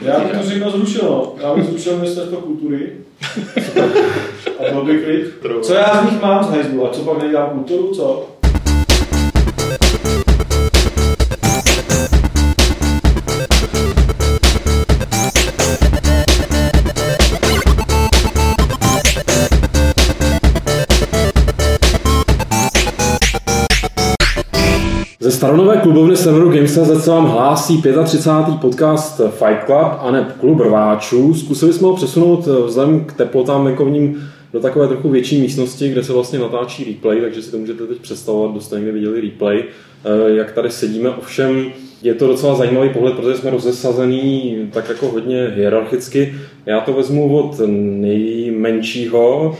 Já bych to všechno zrušil, no. Já bych zrušil ministerstvo kultury. A byl by klid. Co já z nich mám z hajzlu? A co pak nedělám kulturu, co? Klubovny serveru Gamesa vám hlásí 35. podcast Fight Club a ne klub rváčů. Zkusili jsme ho přesunout eh, vzhledem k teplotám venkovním do takové trochu větší místnosti, kde se vlastně natáčí replay, takže si to můžete teď představovat, kdo jste někdy viděli replay, eh, jak tady sedíme. Ovšem je to docela zajímavý pohled, protože jsme rozesazený tak jako hodně hierarchicky. Já to vezmu od nejmenšího,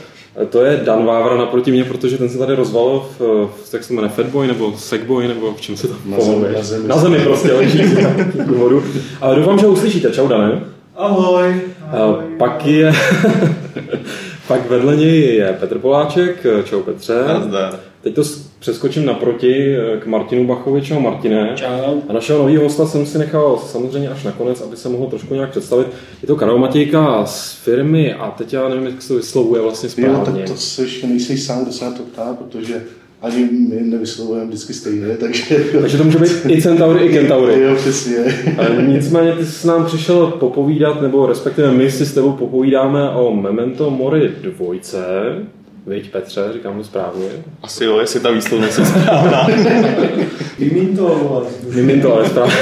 to je Dan Vávra naproti mě, protože ten se tady rozvalil v, v jak se jmenuje, Fatboy nebo Sackboy, nebo v čem se tam Na zemi, na zemi. Na zemi prostě leží z důvodu. Ale doufám, že ho uslyšíte. Čau, Dané. Ahoj. A Pak je... Pak vedle něj je Petr Poláček. Čau Petře. Nazdar. Teď to přeskočím naproti eh, k Martinu Bachovi. Čau Martine. Čau. A našeho nového hosta jsem si nechal samozřejmě až nakonec, aby se mohl trošku nějak představit. Je to Karel Matějka z firmy a teď já nevím, jak se to vyslovuje vlastně Jo, správně. tak to seš, nejsi sám, kdo se na to ptá, protože ani my nevyslovujeme vždycky stejně, takže... Takže to může být i Centaury, i Kentaury. Jo, přesně. Ale Nicméně ty jsi nám přišel popovídat, nebo respektive my si s tebou popovídáme o Memento Mori dvojce. Viď Petře, říkám to správně. Asi jo, jestli ta výslovnost je správná. Vymín to, vole. Vím to, ale správně.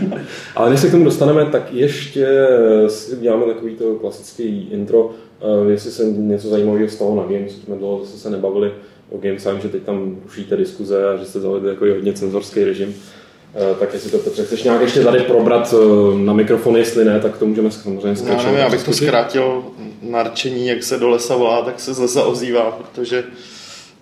ale než se k tomu dostaneme, tak ještě si děláme takový to klasický intro, eh, jestli se něco zajímavého stalo na Games, jsme dlouho zase se nebavili o Games, vím, že teď tam rušíte diskuze a že jste zavedli takový hodně cenzorský režim. Eh, Tak jestli to Petře chceš nějak ještě tady probrat eh, na mikrofon, jestli ne, tak to můžeme samozřejmě Já skočit. nevím, abych to zkrátil narčení, jak se do lesa volá, tak se z lesa ozývá, protože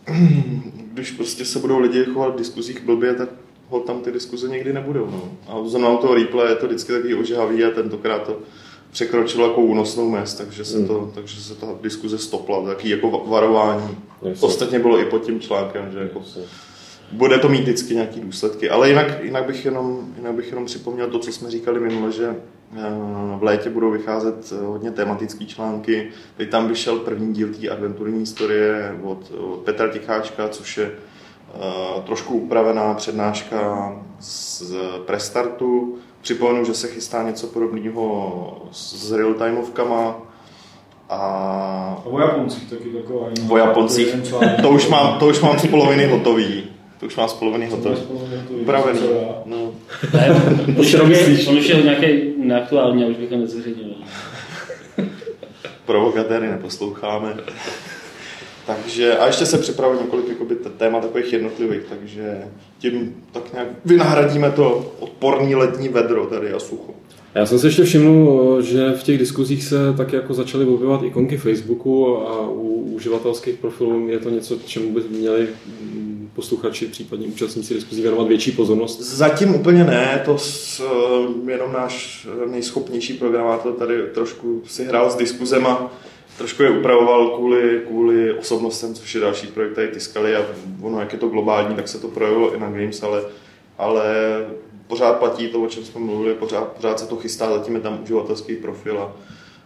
když prostě se budou lidi chovat v diskuzích blbě, tak ho tam ty diskuze někdy nebudou. No. A u toho replay je to vždycky takový ožehavý a tentokrát to překročilo jako únosnou mez, takže se, to, takže se ta diskuze stopla, taky jako va- varování. Jasně. Ostatně bylo i pod tím článkem, že jako bude to mít vždycky nějaké důsledky. Ale jinak, jinak, bych jenom, jinak bych jenom připomněl to, co jsme říkali minule, že eh, v létě budou vycházet eh, hodně tematické články. Teď tam vyšel první díl té adventurní historie od, od Petra Ticháčka, což je eh, trošku upravená přednáška z Prestartu. Připomenu, že se chystá něco podobného s real-timeovkama a A o Japoncích taky taková. o Japoncích. To už mám, to už mám z poloviny hotový. To už To hotový. je spolu, to je Upravený. No. To si domyslíš. On už je nějaký neaktuální a už bychom nezveřejnili. provokatéry neposloucháme. Takže, a ještě se připravuje několik jakoby, t- témat takových jednotlivých, takže tím tak nějak vynahradíme to odporný letní vedro tady a sucho. Já jsem si ještě všiml, že v těch diskuzích se tak jako začaly objevovat ikonky Facebooku a u uživatelských profilů je to něco, čemu by měli posluchači, případně účastníci diskuzí věnovat větší pozornost. Zatím úplně ne, to s, eh, jenom náš nejschopnější programátor tady trošku si hrál s diskuzema, trošku je upravoval kvůli, kvůli osobnostem, což je další projekt, tady tiskali a ono, jak je to globální, tak se to projevilo i na Games, ale, ale pořád platí to, o čem jsme mluvili, pořád, pořád se to chystá, zatím je tam uživatelský profil a,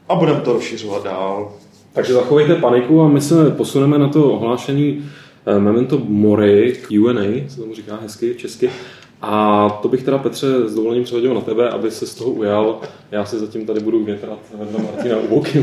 a budeme to rozšiřovat dál. Takže zachovejte paniku a my se posuneme na to ohlášení Memento Mori, Q&A, se tomu říká hezky česky. A to bych teda Petře s dovolením přehodil na tebe, aby se z toho ujal. Já si zatím tady budu větrat vedle Martina u boky.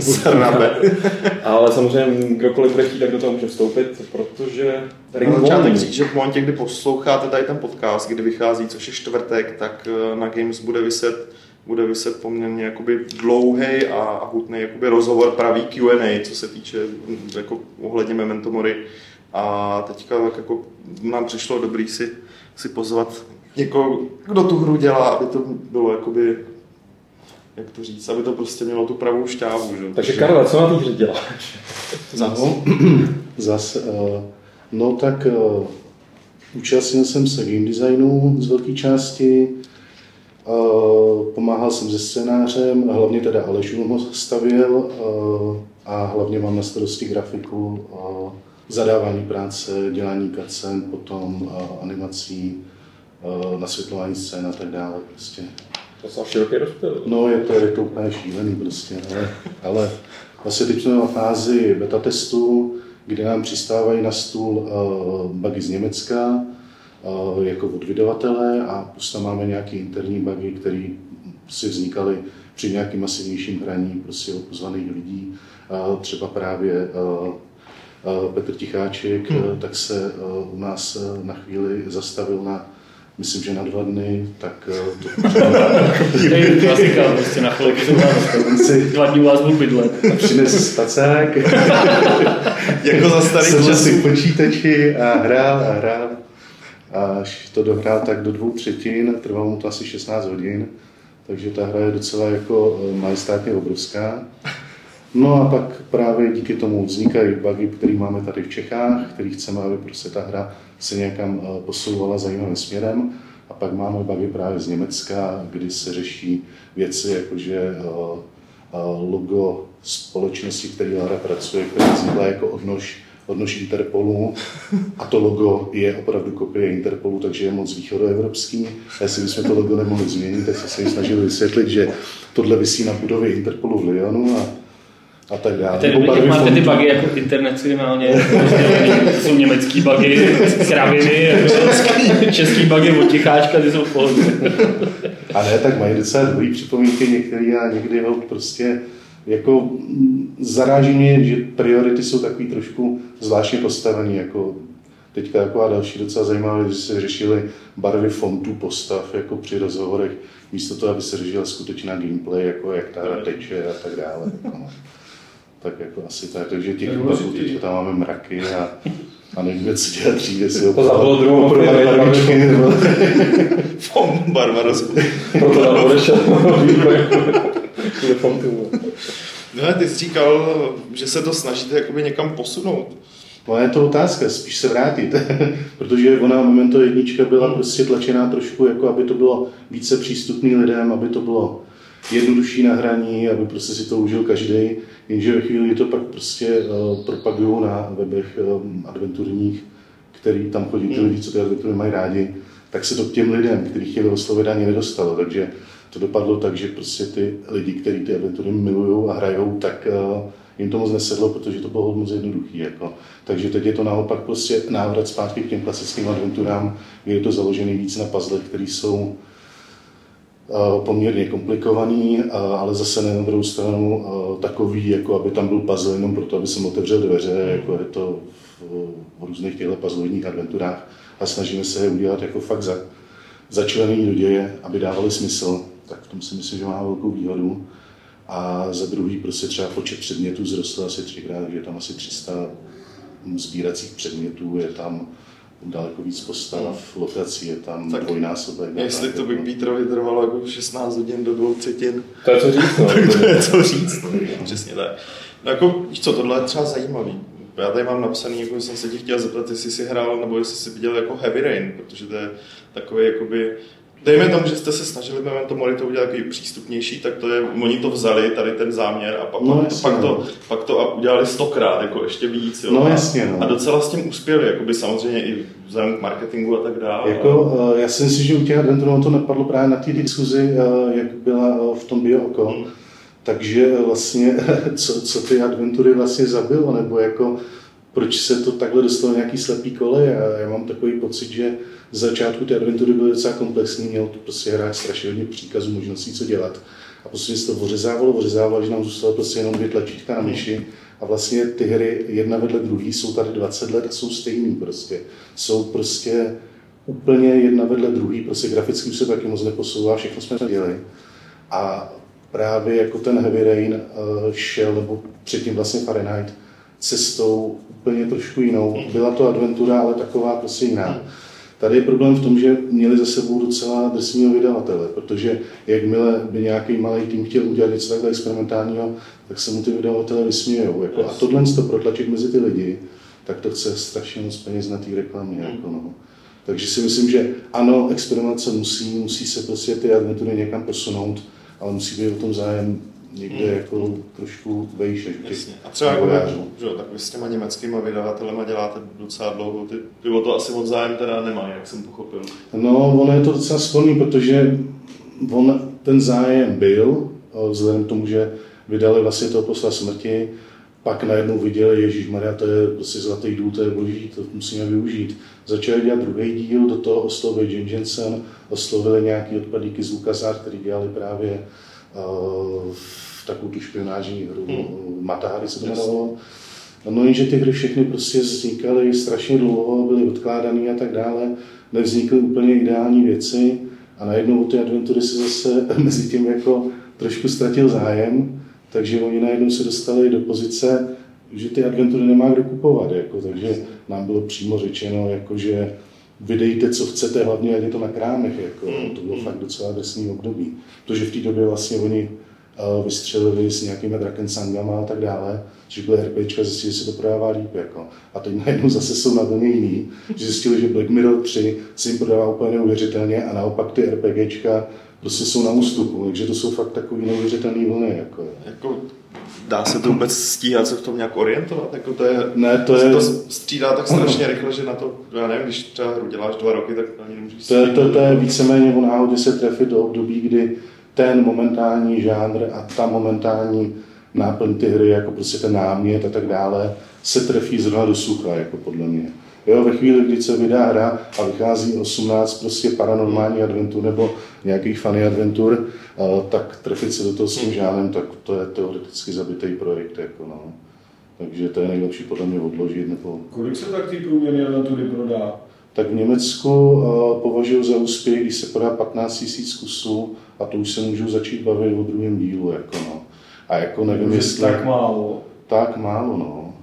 Ale samozřejmě kdokoliv bude chtít, tak do toho může vstoupit, protože Na začátek říct, že v momentě, kdy posloucháte tady ten podcast, kdy vychází, což je čtvrtek, tak eh, na Games bude vyset, bude vyset poměrně jakoby dlouhý a, hutný jakoby rozhovor, pravý Q&A, co se týče jako ohledně Memento Mori. A teďka tak jako nám přišlo dobrý si, si pozvat někoho, kdo tu hru dělá, aby to bylo jakoby, jak to říct, aby to prostě mělo tu pravou šťávu. Že? Takže Karle, co na té hře děláš? No, zas, uh, no tak uh, účastnil jsem se game designu z velké části, uh, pomáhal jsem se scénářem, hlavně teda Aleš ho stavěl uh, a hlavně mám na starosti grafiku, uh, zadávání práce, dělání kacen, potom uh, animací, uh, nasvětlování scén a tak dále. Prostě To jsou široké rozptyl. No, je to, je to úplně šílený prostě, ale, ale vlastně teď jsme na fázi beta testu, kde nám přistávají na stůl uh, bugy z Německa, uh, jako od vydavatele a plus tam máme nějaké interní bugy, které si vznikaly při nějakým masivnějším hraní prostě od pozvaných lidí. Uh, třeba právě uh, Petr Ticháček, hmm. tak se u nás na chvíli zastavil na myslím, že na dva dny, tak to... to je klasika, prostě na chvilku si dva dní u vás budu bydlet. Přines spacák. jako za starý časů. si počítači a hrál a hrál. Až to dohrál tak do dvou třetin, trvalo mu to asi 16 hodin, takže ta hra je docela jako eh, majestátně obrovská. No a pak právě díky tomu vznikají bugy, které máme tady v Čechách, který chceme, aby prostě ta hra se někam eh, posouvala zajímavým směrem. A pak máme bugy právě z Německa, kdy se řeší věci, jako že eh, eh, logo společnosti, který hra pracuje, která vznikla jako odnož, odnož Interpolu a to logo je opravdu kopie Interpolu, takže je moc východoevropský. A jestli bychom to logo nemohli změnit, tak se snažili vysvětlit, že tohle vysí na budově Interpolu v Lyonu a a tak dále. Ten, Nebo máte ty bugy jako internacionálně, jsou německý bugy, kraviny, český, český bugy od ticháčka, ty jsou v pohodě. A ne, tak mají docela dobrý připomínky některý a někdy ho prostě jako zaráží mě, že priority jsou takový trošku zvláštně postavený, jako teďka taková další docela zajímavá, že se řešili barvy fontů postav jako při rozhovorech, místo toho, aby se řešila skutečná gameplay, jako jak ta hra teče a tak dále. Jako no tak jako asi tak, takže těch bazů teď tam máme mraky a, a nevíme, co dělat dřív, jestli ho zabilo druhou barvičky nebo... Fom barbaros. Proto tam odešel No ty jsi říkal, že se to snažíte jakoby někam posunout. No je to otázka, spíš se vrátit, protože ona momento jednička byla prostě tlačená trošku, jako aby to bylo více přístupný lidem, aby to bylo jednodušší na hraní, aby prostě si to užil každý. Jenže ve chvíli, kdy to pak prostě uh, propagují na webech um, adventurních, který tam chodí ty hmm. lidi, co ty adventury mají rádi, tak se to k těm lidem, kteří chtěli oslovit, ani nedostalo. Takže to dopadlo tak, že prostě ty lidi, kteří ty adventury milují a hrajou, tak uh, jim to moc nesedlo, protože to bylo moc jednoduchý. Jako. Takže teď je to naopak prostě návrat zpátky k těm klasickým adventurám, kde je to založené víc na puzzlech, které jsou poměrně komplikovaný, eh, ale zase na druhou stranu eh, takový, jako aby tam byl puzzle jenom proto, aby jsem otevřel dveře, hmm. jako je to v různých těchto puzzlových adventurách a snažíme se je udělat jako fakt za, začlený do děje, aby dávali smysl, tak v tom si myslím, že má velkou výhodu. A za druhý prostě třeba počet předmětů vzrostl asi třikrát, je tam asi 300 sbíracích předmětů, je tam daleko víc postav, lokací je tam tak dvojnásobek. Jestli to by Petrovi trvalo jako 16 hodin do dvou třetin. To je co říct, no. tak to je co říct, přesně tak. No jako, víš co, tohle je třeba zajímavý. Já tady mám napsaný, jako jsem se tě chtěl zeptat, jestli jsi hrál, nebo jestli jsi viděl jako Heavy Rain, protože to je takový jakoby Dejme tomu, že jste se snažili Memento Mori to udělat takový přístupnější, tak to je, oni to vzali, tady ten záměr a pak, no, jasně, pak, to, no. pak to udělali stokrát, jako ještě víc. Jo, no, jasně, no. A docela s tím uspěli, jakoby samozřejmě i vzhledem k marketingu a tak dále. Jako, a... Eh, já si myslím, že u těch adventurů to napadlo právě na té diskuzi, eh, jak byla eh, v tom bio oko. Hmm. Takže vlastně, co, co ty adventury vlastně zabilo, nebo jako proč se to takhle dostalo nějaký slepý kole. Já, já mám takový pocit, že z začátku ty adventury byly docela komplexní, měl to prostě hrát strašně hodně příkazů, možností, co dělat. A prostě se to ořezávalo, ořezávalo, že nám zůstalo prostě jenom dvě tlačítka na myši. A vlastně ty hry jedna vedle druhé jsou tady 20 let a jsou stejný prostě. Jsou prostě úplně jedna vedle druhý, prostě graficky už se taky moc neposouvá, všechno jsme dělali. A právě jako ten Heavy Rain uh, šel, nebo předtím vlastně Fahrenheit, cestou úplně trošku jinou. Byla to adventura, ale taková prostě jiná. Tady je problém v tom, že měli za sebou docela drsného vydavatele, protože jakmile by nějaký malý tým chtěl udělat něco takhle experimentálního, tak se mu ty vydavatele vysmějou. Jako, a tohle to protlačit mezi ty lidi, tak to chce strašně moc peněz na té reklamě. Jako, no. Takže si myslím, že ano, experimentace musí, musí se prostě ty adventury někam posunout, ale musí být o tom zájem někde hmm. jako trošku vejše. Jasně. A třeba jako, že, tak vy s těma německými vydavatelema děláte docela dlouho, ty, ty o to asi od zájem teda nemají, jak jsem pochopil. No, ono je to docela sporný, protože on ten zájem byl, vzhledem k tomu, že vydali vlastně toho posla smrti, pak najednou viděli, Ježíš Maria, to je prostě zlatý důl, to je boží, to musíme využít. Začali dělat druhý díl, do toho oslovili Jim Jensen, oslovili nějaký odpadíky z Lukasár, který dělali právě uh, takovou tu špionážní hru, hmm. Matahari se to jmenovalo. No jenže ty hry všechny prostě vznikaly strašně dlouho, byly odkládané a tak dále, nevznikly úplně ideální věci a najednou o ty adventury se zase mezi tím jako trošku ztratil zájem, takže oni najednou se dostali do pozice, že ty adventury nemá kdo kupovat, jako, takže nám bylo přímo řečeno, jako, že vydejte, co chcete, hlavně je to na krámech. Jako, to bylo fakt docela drsný období. Protože v té době vlastně oni uh, vystřelili s nějakými Drakensangama a tak dále, že byly RPčka, zjistili, že se to prodává líp. Jako. A teď najednou zase jsou na vlně jiný, že zjistili, že Black Mirror 3 se jim prodává úplně neuvěřitelně a naopak ty RPGčka prostě jsou na ústupu, takže to jsou fakt takový neuvěřitelné vlny. Jako. jako dá se to vůbec stíhat se v tom nějak orientovat? Jako to je, ne, to je... To střídá tak strašně rychle, že na to, já nevím, když třeba hru děláš dva roky, tak ani nemůžeš to je, to, to je víceméně o náhodě se trefit do období, kdy ten momentální žánr a ta momentální náplň ty hry, jako prostě ten námět a tak dále, se trefí zrovna do sucha, jako podle mě. Jo, ve chvíli, kdy se vydá hra a vychází 18 prostě paranormální adventur nebo nějakých funny adventur, tak trefit se do toho s tím žádném, tak to je teoreticky zabitý projekt. Jako no. Takže to je nejlepší podle mě odložit. Nebo... Kolik se tak ty průměrné adventury prodá? Tak v Německu uh, považuji za úspěch, když se podá 15 000 kusů a to už se můžu začít bavit o druhém dílu. Jako no. A jako nevím, jestli... Tak málo. Tak málo, no.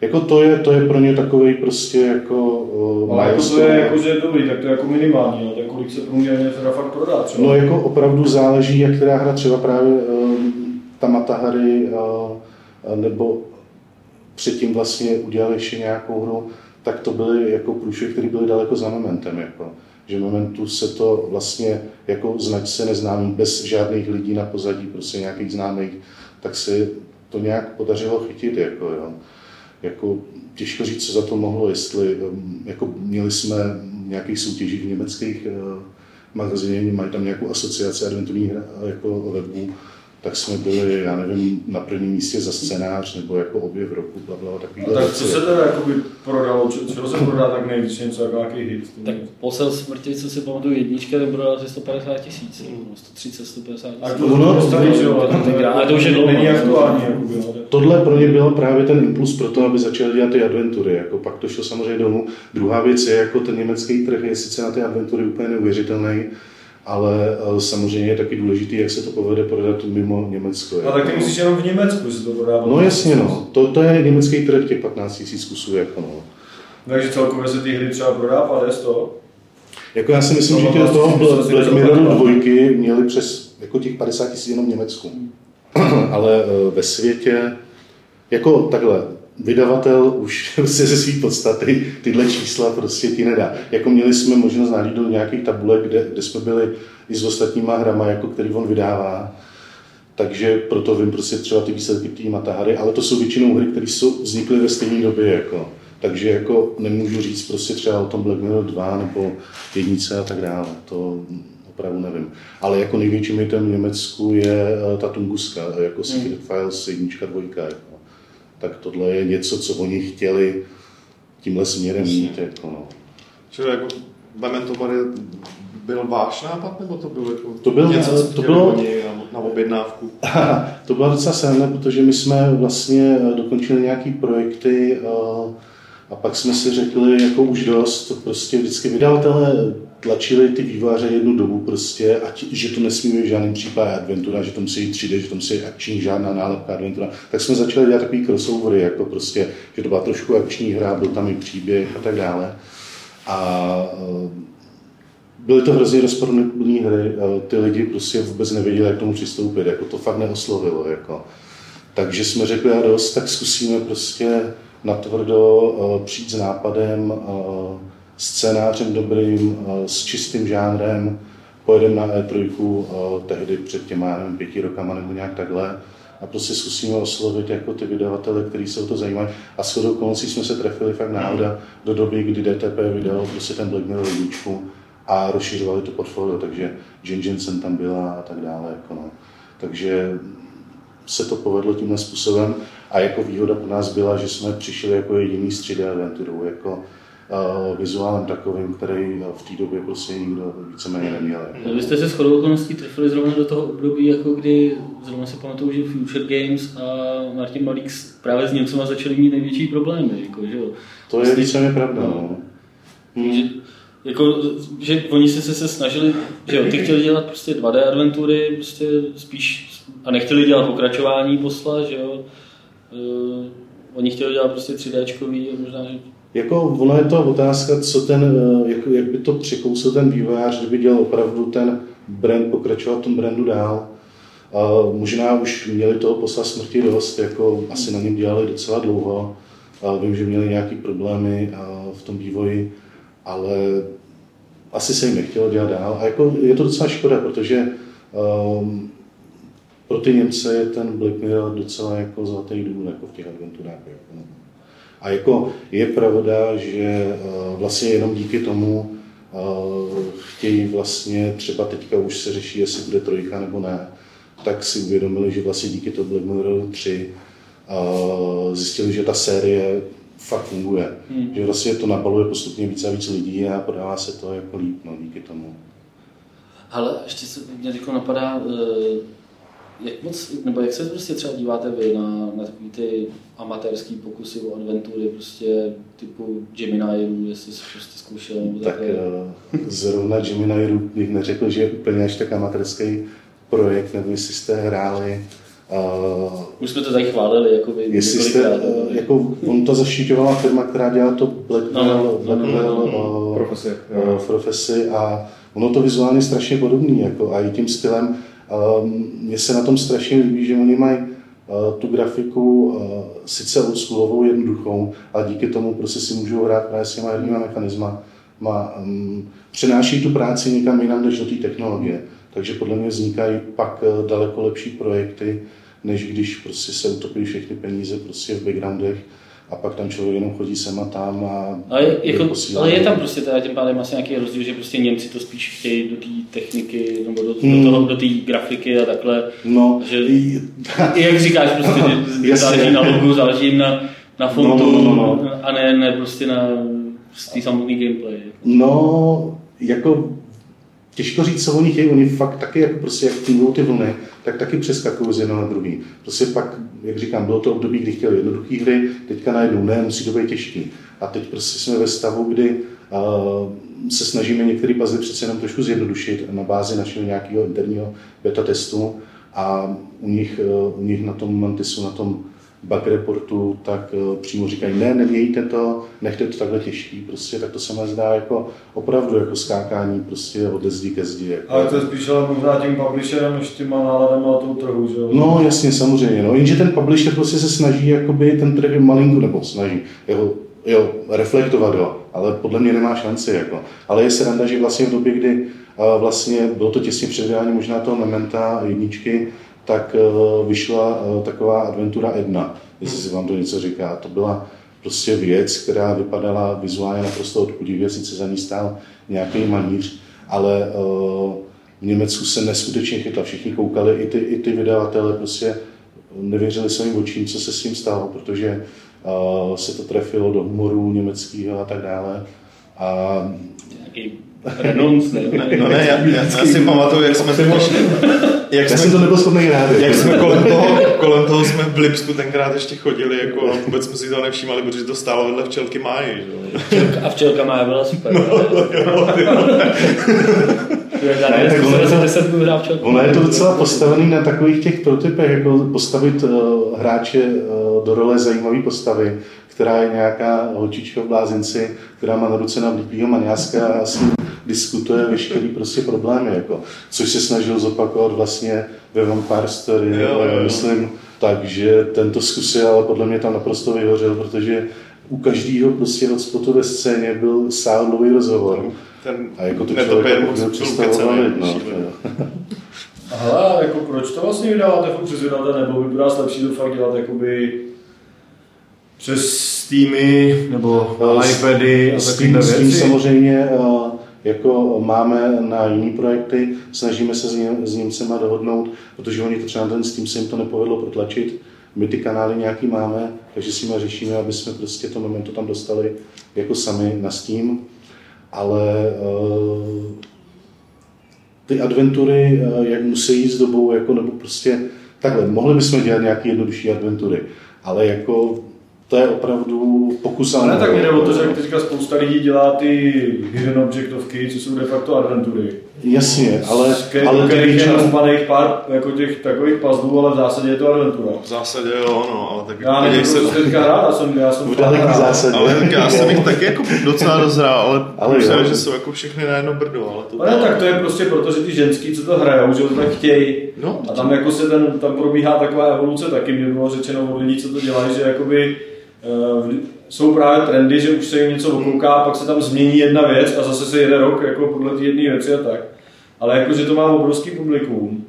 Jako to je, to je pro ně takový prostě jako uh, Ale jako to je jako, že je dobrý, tak to je jako minimální, no, tak kolik se průměrně teda fakt prodá třeba? No jako opravdu záleží, jak která hra třeba právě uh, ta Matahary uh, nebo předtím vlastně udělali ještě nějakou hru, tak to byly jako průšvy, které byly daleko za momentem. Jako. Že momentu se to vlastně jako značce neznámý, bez žádných lidí na pozadí, prostě nějakých známých, tak se to nějak podařilo chytit. Jako, jo jako těžko říct, co za to mohlo, jestli um, jako měli jsme nějaký soutěží v německých uh, magazině, mají tam nějakou asociaci adventurních jako webů, tak jsme byli, já nevím, na prvním místě za scénář nebo jako objev roku, bla, bla, takový. A tak co se teda jakoby prodalo, co se prodá tak nejvíc, něco jako nějaký hit? Tak posel smrti, co si pamatuju, jednička, ten prodal asi 150 tisíc, 130, 150 tisíc. A to, no, dostali, že jo, a to už je dlouho. Není aktuální, jakoby, Tohle pro ně byl právě ten impuls pro to, aby začali dělat ty adventury, jako pak to šlo samozřejmě domů. Druhá věc je, jako ten německý trh je sice na ty adventury úplně neuvěřitelný, ale samozřejmě je taky důležité, jak se to povede prodat mimo Německo. A tak ty musíš jenom v Německu se to prodává. No jasně, no. To, to je německý trh těch 15 000 kusů. Jako no. Takže celkově se ty hry třeba prodá 50 to? Jako já si myslím, no, že těch toho Black Mirror dvojky měli přes jako těch 50 tisíc jenom v Německu. ale e, ve světě, jako takhle, vydavatel už prostě ze své podstaty tyhle čísla prostě ti nedá. Jako měli jsme možnost najít do nějakých tabulek, kde, kde jsme byli i s ostatníma hrama, jako který on vydává. Takže proto vím prostě třeba ty výsledky té Matahary, ale to jsou většinou hry, které jsou vznikly ve stejné době. Jako. Takže jako nemůžu říct prostě třeba o tom Black Mirror 2 nebo jednice a tak dále. To opravdu nevím. Ale jako největší mytem v Německu je eh, ta Tunguska, jako Secret hmm. Files jednička, dvojka. Jako tak tohle je něco, co oni chtěli tímhle směrem mít. Jako no. Čili jako Memento Mori byl váš nápad, nebo to bylo jako to byl, něco, co to bylo, oni na, na objednávku? to byla docela sranda, protože my jsme vlastně dokončili nějaký projekty eh, a pak jsme si řekli, jako už dost, prostě vždycky vydavatelé tlačili ty výváře jednu dobu prostě, ať, že to nesmí být v žádném případě adventura, že to musí jít 3D, že to musí akční, žádná nálepka adventura. Tak jsme začali dělat takový crossovery, jako prostě, že to byla trošku akční hra, byl tam i příběh a tak dále. A eh, byly to hrozně rozporné hry, ty lidi prostě vůbec nevěděli, jak tomu přistoupit, jako to fakt neoslovilo. Jako. Takže jsme řekli, a dost, tak zkusíme prostě natvrdo uh, přijít s nápadem, uh, scénářem dobrým, uh, s čistým žánrem, pojedeme na E3 uh, tehdy před těma, nevím, pěti rokama nebo nějak takhle a prostě zkusíme oslovit jako ty vydavatele, kteří se o to zajímají. A s chodou okolností jsme se trefili fakt náhoda do doby, kdy DTP vydalo prostě ten Black Mirror jedničku a rozšiřovali to portfolio, takže Jane Jensen tam byla a tak dále. Jako no. Takže se to povedlo tímhle způsobem a jako výhoda pro nás byla, že jsme přišli jako jediný s 3D agenturou, jako uh, vizuálem takovým, který v té době prostě nikdo víceméně neměl. No, vy jste se shodou okolností trefili zrovna do toho období, jako kdy zrovna si pamatuju, že Future Games a Martin Malík právě s Němcema začali mít největší problémy. Jako, že jo? To je víceméně pravda. No. Hmm. Že, jako, že oni se, se, se snažili, že jo, ty chtěli dělat prostě 2D adventury, prostě spíš a nechtěli dělat pokračování posla, že jo. Uh, oni chtěli dělat prostě 3Dčkový a možná, že jako ono je to otázka, co ten, eh, jak, jak by to překousil ten vývojář, kdyby dělal opravdu ten brand, pokračovat tom brandu dál. A možná už měli toho posla smrti dost, jako asi na něm dělali docela dlouho. A vím, že měli nějaké problémy v tom vývoji, ale asi se jim nechtělo dělat dál. A jako je to docela škoda, protože um, pro ty Němce je ten Black Mirror docela jako zlatý důl jako v těch agenturách. Jako, no. A jako je pravda, že eh, vlastně jenom díky tomu eh, chtějí vlastně, třeba teďka už se řeší, jestli bude trojka nebo ne, tak si uvědomili, že vlastně díky tomu Black Mirror 3 eh, zjistili, že ta série fakt funguje. Hmm. Že vlastně to nabaluje postupně více a víc lidí a podává se to jako líp no, díky tomu. Ale ještě se mě napadá, jak moc, nebo jak se prostě třeba díváte vy na, na takový ty amatérský pokusy o adventury, prostě typu Gemini, jestli jsi prostě zkoušel nebo tak takové? Eh, zrovna Gemini bych neřekl, že je úplně až tak amatérský projekt, nebo jestli jste hráli Uh, Už jsme to tady chválili, jako vy, jestli jste, uh, jako on to zaštíťovala firma, která dělá to Blackwell, no, no, no, no, no, uh, profesi, uh, profesi a ono to vizuálně strašně podobný, jako a i tím stylem mně se na tom strašně líbí, že oni mají tu grafiku sice oldschoolovou, jednoduchou, ale díky tomu prostě si můžou hrát právě s těma herníma mechanisma. Má, um, přenáší tu práci někam jinam než do té technologie. Takže podle mě vznikají pak e, daleko lepší projekty, než když prostě se utopí všechny peníze prostě v backgroundech a pak tam člověk jenom chodí sem a tam a ale, jako, ale je tam prostě teda tím pádem asi nějaký rozdíl, že prostě Němci to spíš chtějí do té techniky nebo do, hmm. do toho, do té grafiky a takhle. No, že, i, jak říkáš, prostě, že záleží na logu, záleží na, na fontu no, no, no, no. a ne, ne prostě na té samotný gameplay. No, jako těžko říct, co oni chtějí, oni fakt taky, jako prostě jak fungují ty vlny, tak taky přeskakují z jednoho na druhý. Prostě pak, jak říkám, bylo to období, kdy chtěli jednoduché hry, teďka najednou ne, musí to být těžký. A teď prostě jsme ve stavu, kdy uh, se snažíme některé puzzle přece jenom trošku zjednodušit na bázi našeho nějakého interního beta testu a u nich, uh, u nich na tom Mantisu, na tom bug reportu, tak uh, přímo říkají, ne, nemějte to, nechte to takhle těžký, prostě, tak to se mi zdá jako opravdu jako skákání prostě od zdi ke zdi. Jako. Ale to je spíš ale možná tím publisherem, než těma náladama na tou trhu, že jo? No jasně, samozřejmě, no, jenže ten publisher prostě se snaží jakoby ten trh malinko, nebo snaží, jeho, jo, reflektovat, jo, ale podle mě nemá šanci, jako. Ale je sranda, že vlastně v době, kdy uh, vlastně bylo to těsně před možná toho Mementa jedničky, tak eh, vyšla eh, taková adventura Edna, jestli si vám to něco říká. To byla prostě věc, která vypadala vizuálně naprosto odpudivě, sice za ní stál nějaký malíř, ale eh, v Německu se neskutečně chytla. Všichni koukali, i ty, i ty vydavatele prostě nevěřili svým očím, co se s tím stalo, protože se to trefilo do humoru německého a tak dále. A Renons, ne? ne, no ne, já, já, já si pamatuju, jak jsme to jak já jsme, jsem to nebyl schopný hrát. Jak jsme kolem toho, kolem toho jsme v Lipsku tenkrát ještě chodili, jako, a vůbec jsme si to nevšímali, protože to stálo vedle včelky máji. Že? A včelka máje byla super. No, jo, Ono je to docela postavený na takových těch prototypech, jako postavit uh, hráče uh, do role zajímavé postavy, která je nějaká holčička v blázinci, která má na ruce navlíklýho maniáska a s ním diskutuje veškerý prostě problémy, jako, což se snažil zopakovat vlastně ve Vampire Story, jo, jo. myslím, takže tento zkusil, ale podle mě tam naprosto vyhořel, protože u každého prostě hotspotu ve scéně byl sáhodlový rozhovor. Ten a jako to člověk byl představovat, no. Aha, jako proč to vlastně vydáváte fakt přes vydavatele, nebo by bylo lepší to fakt dělat jakoby přes Steamy nebo uh, iPady a takové věci? Steam samozřejmě jako máme na jiné projekty, snažíme se s, ně, s Němcema dohodnout, protože oni to třeba ten s tím se jim to nepovedlo protlačit. My ty kanály nějaký máme, takže s nimi řešíme, aby jsme prostě to momento tam dostali jako sami na Steam. Ale uh, ty adventury, uh, jak musí jít s dobou, jako, nebo prostě takhle, mohli bychom dělat nějaké jednodušší adventury, ale jako to je opravdu pokus a Ne, tak jde o to, že teďka spousta lidí dělá ty hidden objektovky, co jsou de facto adventury. Jasně, ale, Ke, ale většinou... je pár jako těch takových puzzlů, ale v zásadě je to adventura. V zásadě jo, no, ale tak já nevím, se... to teďka hrát, já jsem, já jsem v daleký zásadě. Ale já jsem jich taky jako docela rozhrál, ale, ale myslím, že jsou jako všechny na jedno brdo. Ale, to ale tak to je prostě proto, že ty ženský, co to hrajou, že to tak chtějí. No, a tam jako se ten, tam probíhá taková evoluce taky, mě bylo řečeno od lidí, co to dělají, že jakoby jsou právě trendy, že už se jim něco okouká, pak se tam změní jedna věc a zase se jede rok jako podle té jedné věci a tak. Ale jako, že to má obrovský publikum.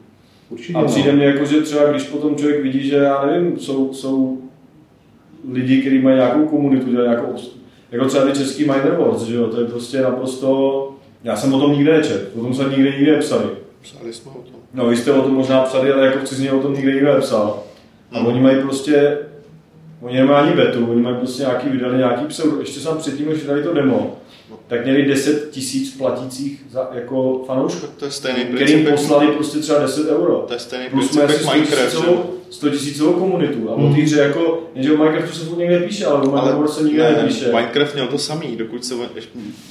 Určitě, a přijde no. mně jako, že třeba když potom člověk vidí, že já nevím, jsou, jsou lidi, kteří mají nějakou komunitu, nějakou, jako třeba ty český Miner Wars, že jo, to je prostě naprosto, já jsem o tom nikde nečet, o tom se nikde nikde nepsali. Psali jsme o tom. No, vy jste o tom možná psali, ale jako v cizině o tom nikde nikde nepsal. A hmm. oni mají prostě Oni nemají ani betu, oni mají prostě nějaký, vydali nějaký pseudo, ještě jsem předtím, než vydali to demo, tak měli 10 tisíc platících za, jako fanoušků, to je stejný kterým poslali prostě třeba 10 euro. To je stejný Plus princip jak Minecraft, 100 tisícovou komunitu. A hmm. o té hře jako, jenže o Minecraftu se furt někde píše, ale o Minecraftu se nikde ne, nepíše. Minecraft měl to samý, dokud se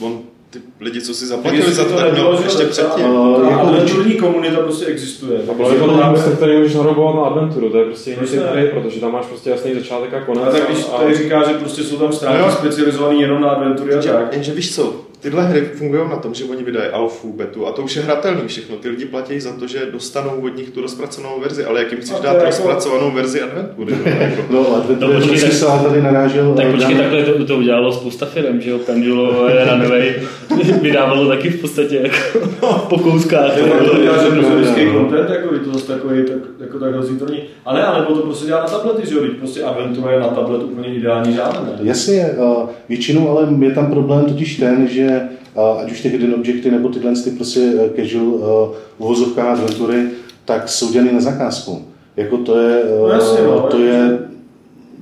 on ty lidi, co si zaplatili za to, tak měl ještě předtím. Jako adventurní komunita prostě existuje. A bylo to tam, se který můžeš narobovat na adventuru, to je prostě jiný typ hry, protože tam máš prostě jasný začátek a konec. A tak když tady říká, že prostě jsou tam stránky specializované jenom na adventury a tak. Jenže víš co, tyhle hry fungují na tom, že oni vydají alfu, betu a to už je hratelný všechno. Ty lidi platí za to, že dostanou od nich tu rozpracovanou verzi, ale jak jim chceš dát jako... rozpracovanou verzi adventury? No, jako. no adventury, no, počkej, tak, tady narážel. Tak počkej, takhle to, to udělalo spousta firm, že jo, Pendulo, Runway, vydávalo taky v podstatě jako po kouskách. To dělá, že prostě content, jako to zase takový, tak, jako tak hrozí to není. Ale ale to prostě dělá na tablety, že jo, prostě adventura je na tablet úplně ideální žádný. Jasně, většinou ale je tam problém totiž ten, že ať už ty hidden objekty nebo tyhle ty prostě eh, casual uh, uvozovka adventury, tak jsou dělané na zakázku. Jako to je, uh, jasně, no, to je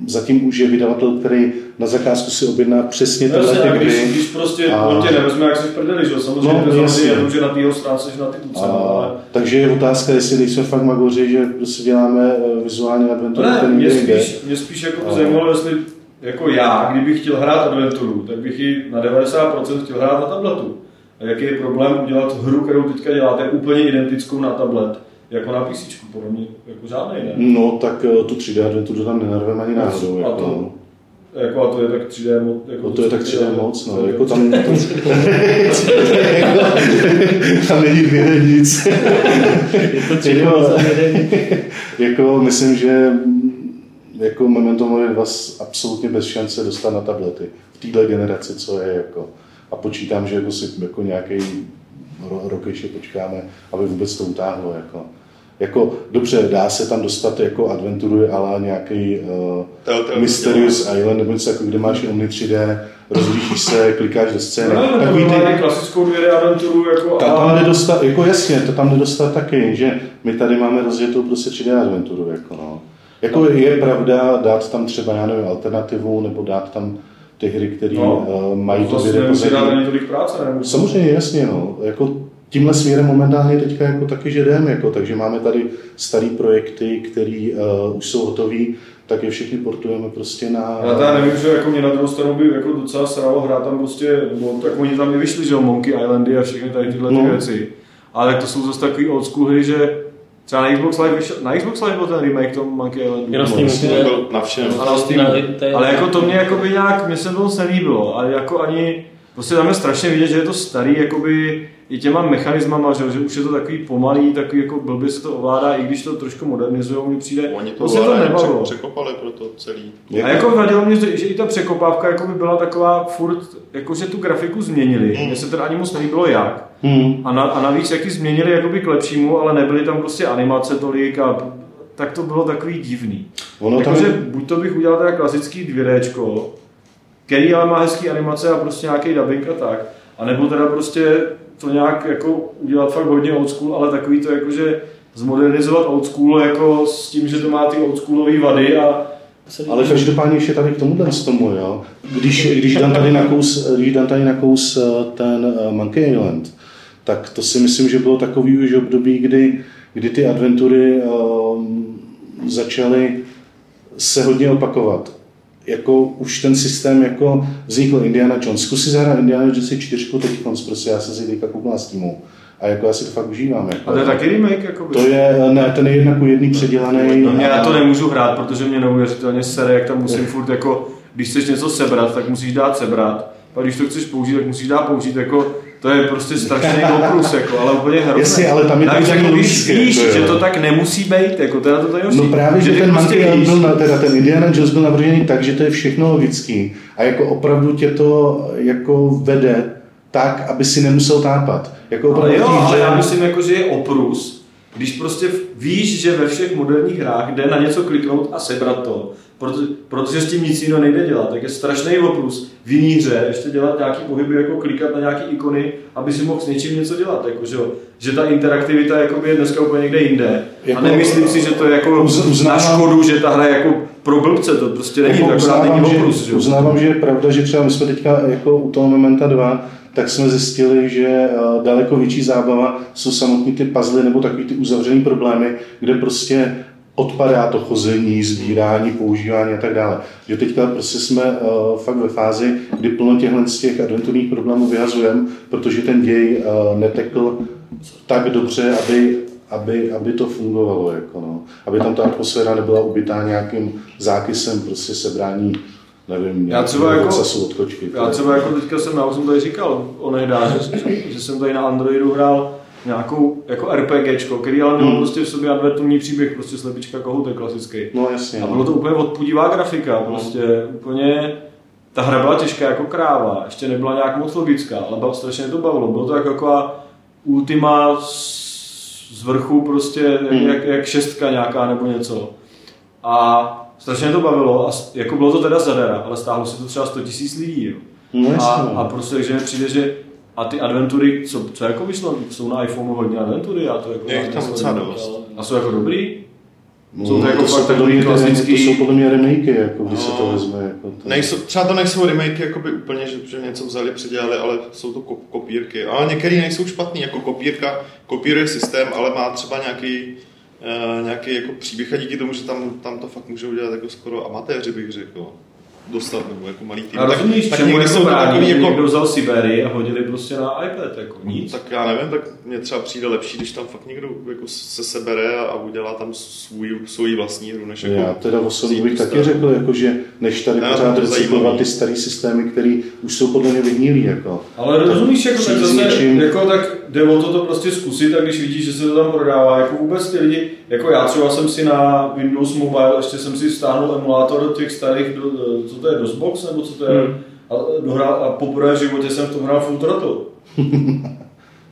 zatím už je vydavatel, který na zakázku si objedná přesně tyhle ty hry. Když, když prostě a... on tě nevezme, jak se v prdeli, že? samozřejmě no, to jasně. jenom, že na tého stránce, že na ty tuce. Ale... Takže je otázka, jestli nejsme fakt magoři, že prostě děláme vizuální adventuru, ne, mě spíš, mě spíš jako a... zajímalo, jestli jako já, kdybych chtěl hrát adventuru, tak bych ji na 90% chtěl hrát na tabletu. A jaký je problém udělat hru, kterou teďka děláte, úplně identickou na tablet, jako na PC, podle mě jako žádný ne. No, tak eh, tu 3D adventuru tam nenarveme ani náhodou. Jako, a to, no. jako, a to je tak 3D moc. Jako to je tak 3D moc, no. Jako tam, tam, tam není dvě nic. je to 3D jako, jako, myslím, že jako Memento Mori vás absolutně bez šance dostat na tablety v téhle generaci, co je jako. A počítám, že jako si jako nějaký rok ještě počkáme, aby vůbec to utáhlo. Jako. Jako, dobře, dá se tam dostat jako adventuru, ale nějaký uh, Mysterious Island, nebo něco jako, kde máš Omni 3D, rozlížíš se, klikáš do scény. No, no, Takový ty klasickou 2D adventuru. Jako, tam, tam nedostat, jako jasně, to tam nedostat taky, že my tady máme rozjetou prostě 3D adventuru. Jako, no. Jako je pravda dát tam třeba, já nevím, alternativu, nebo dát tam ty hry, které no, uh, mají to tolik práce, nebo? Samozřejmě, jasně, no. Jako tímhle směrem momentálně teďka jako taky, že jdeme, jako, takže máme tady staré projekty, které uh, už jsou hotové, tak je všechny portujeme prostě na... Já teda nevím, že jako mě na druhou stranu by jako docela sralo hrát tam prostě, no, tak oni tam i vyšli, že jo, Monkey Islandy a všechny tady tyhle no. ty věci. Ale to jsou zase takový old school hry, že Třeba na Xbox Live, vyšel, na Xbox Live byl ten remake tomu Monkey Islandu. Jenom s tím byl na všem. A na Steam. Ale jako to mě jako by nějak, mě se to moc nelíbilo. Ale jako ani, prostě tam je strašně vidět, že je to starý, jakoby i těma mechanismama, že, že už je to takový pomalý, takový jako blbě se to ovládá, i když to trošku modernizují, mi přijde. Oni to, prostě to nebavilo. překopali pro to celý. A jako vadilo mě, že, že i ta překopávka jako by byla taková furt, jako že tu grafiku změnili. Mm. Mně se teda ani moc nelíbilo jak. Mm. A, na, a navíc jaký změnili jakoby k lepšímu, ale nebyly tam prostě animace tolik a tak to bylo takový divný. Ono jako, tam... že buď to bych udělal teda klasický 2 který ale má hezký animace a prostě nějaký dubbing a tak, A nebo teda prostě to nějak jako udělat fakt hodně old school, ale takový to jako, že zmodernizovat old school jako s tím, že to má ty old schoolové vady a ale každopádně ještě tady k tomuhle z tomu, jo. Když, když dám tady na kous, když dám tady na kous eh, ten eh, Monkey Island, tak to si myslím, že bylo takový už období, kdy, kdy ty adventury um, začaly se hodně opakovat. Jako už ten systém jako vznikl Indiana Jones. Zkusí zahrát Indiana Jones 4 teď, prostě já jsem si teďka koukal s týmu a jako já si to fakt užívám. Jako. A to je taky remake? Jako to je, ne, ten je jednak jedný předělaný. No, já to nemůžu hrát, protože mě neuvěřitelně sere, jak tam musím furt jako, když chceš něco sebrat, tak musíš dát sebrat. A když to chceš použít, tak musíš dát použít jako to je prostě strašný oprus, jako, ale úplně hrozný. Jasně, ale tam je Navíc, jako, když víš, že to tak nemusí být, jako teda to tady No právě, že, že ten prostě víš... byl, teda ten Indiana Jones byl navržený tak, že to je všechno logický a jako opravdu tě to jako vede tak, aby si nemusel tápat. Jako ale jo, ale já myslím, jako, že je oprus, když prostě víš, že ve všech moderních hrách jde na něco kliknout a sebrat to, protože, protože s tím nic jiného nejde dělat, tak je strašný oprus v jiný hře ještě dělat nějaký pohyby, jako klikat na nějaké ikony, aby si mohl s něčím něco dělat, jako, že, že ta interaktivita je dneska úplně někde jinde. Jako, a nemyslím si, že to je jako uznávám, na škodu, že ta hra je jako pro blbce, to prostě není, jako uznávám, není oprus. Že, uznávám, že je pravda, že třeba my jsme teďka jako u toho Momenta 2 tak jsme zjistili, že eh, daleko větší zábava jsou samotné ty puzzle nebo takový ty uzavřené problémy, kde prostě odpadá to chození, sbírání, používání a tak dále. Že teďka prostě jsme uh, fakt ve fázi, kdy plno těchto z těch adventurních problémů vyhazujeme, protože ten děj uh, netekl tak dobře, aby, aby, aby to fungovalo. Jako no. Aby tam ta atmosféra nebyla ubytá nějakým zákysem prostě sebrání nevím, já třeba jako, od kočky. Já třeba jako teďka jsem, já jsem tady říkal, nedá, že, že jsem tady na Androidu hrál nějakou jako RPGčko, který ale měl hmm. prostě v sobě adventurní příběh, prostě slepička kohoutek klasický. No jasně. A bylo to úplně odpudivá grafika, no. prostě úplně ta hra byla těžká jako kráva, ještě nebyla nějak moc logická, ale bylo, strašně to bavilo. Bylo to jako taková ultima z vrchu prostě hmm. jak, jak šestka nějaká nebo něco. A strašně to bavilo a jako bylo to teda zadara, ale stálo si to třeba 100 000 lidí. Jo. No, a, a prostě, takže mi přijde, že a ty adventury, co, co jako vyšlo, jsou na iPhoneu hodně adventury, já to jako... Je tam docela dost. A jsou jako dobrý? No, jsou to jako to fakt takový klasický... To jsou podle mě remakey, jako, když no, se to no. vezme. Jako to... nejsou, třeba to nejsou remakey jakoby úplně, že, že něco vzali, předělali, ale jsou to kopírky. Ale některé nejsou špatný, jako kopírka, kopíruje systém, ale má třeba nějaký uh, nějaký jako příběh a díky tomu, že tam, tam to fakt můžou dělat jako skoro amatéři, bych řekl dostat, nebo jako malý tým. A rozumíš, tak, čemu jsou brání, jako... někdo vzal Siberii a hodili prostě na iPad, jako nic. Tak já nevím, tak mně třeba přijde lepší, když tam fakt někdo jako se sebere a udělá tam svůj, svůj vlastní hru, než jako Já teda osobně bych taky řekl, jako, že než tady ne, pořád recyklovat ty staré systémy, které už jsou podle mě vyhnilý. Jako. Ale rozumíš, jako, tak zase, něčím... jako, tak jde o to, to prostě zkusit a když vidíš, že se to tam prodává, jako vůbec ty lidi, jako já třeba jsem si na Windows Mobile, ještě jsem si stáhnul emulátor do těch starých, do, co to je, DOSBox, nebo co to je, hmm. a, dohrál, a poprvé v životě jsem v tom hrál Full Throttle.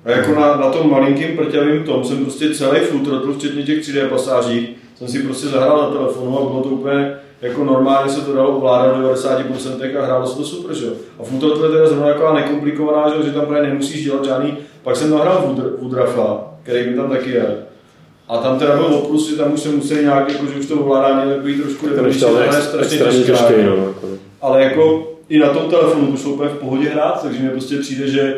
A jako na, na tom malinkým prťavým tom jsem prostě celý Full Throttle, včetně těch 3D pasáží, jsem si prostě zahrál na telefonu a bylo to úplně jako normálně se to dalo ovládat do 90% a hrálo se to super, že A Full Throttle je teda zrovna taková nekomplikovaná, že, že tam právě nemusíš dělat žádný, pak jsem nahrál Woodrafa, který mi tam taky je. A tam teda byl oprus, že tam už se museli nějak, jako, že už to ovládání je takový trošku nevyšší, ale je strašně těžké. No, jako. Ale jako i na tom telefonu to šlo úplně v pohodě hrát, takže mi prostě přijde, že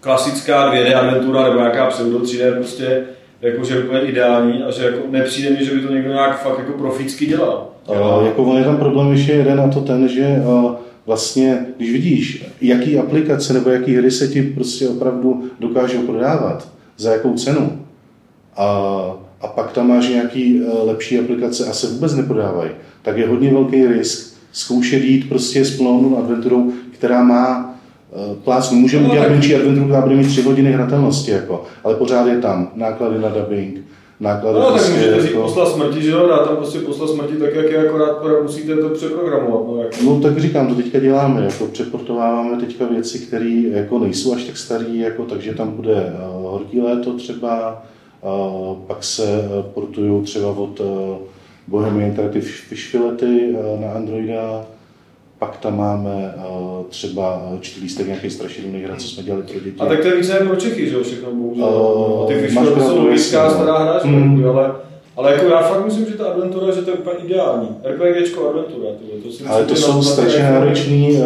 klasická 2D agentura nebo nějaká pseudo 3D prostě jakože úplně ideální a že jako nepřijde mi, že by to někdo nějak fakt jako proficky dělal. A, jako on je tam problém ještě jeden a to ten, že a, vlastně, když vidíš, jaký aplikace nebo jaký hry se ti prostě opravdu dokážou prodávat, za jakou cenu, a, a pak tam máš nějaký e, lepší aplikace a se vůbec neprodávají, tak je hodně velký risk zkoušet jít prostě s plnou adventurou, která má e, plácnu. Můžeme no, udělat menší adventuru, která bude mít tři hodiny hratelnosti, jako, ale pořád je tam náklady na dubbing, náklady. No, tak prostě, můžete jako... posla smrti, že jo, dá tam prostě posla smrti tak, jak je, akorát musíte to přeprogramovat. No, jako. no tak říkám, to teďka děláme, jako přeportováváme teďka věci, které jako nejsou až tak staré, jako, takže tam bude uh, horký léto třeba, pak se e, portují třeba od e, Bohemian Interactive Fish Fillety e, na Androida, pak tam máme uh, třeba čtyřlístek nějaký strašidelný hra, co jsme dělali pro děti. A tak to je více pro Čechy, že jo, všechno bohužel. Uh, ty to jsou logická stará hra, mm. ale, ale jako já fakt myslím, že ta adventura, že to je úplně ideální. RPGčko adventura, tyhle, to si Ale to jsou strašně náročný uh,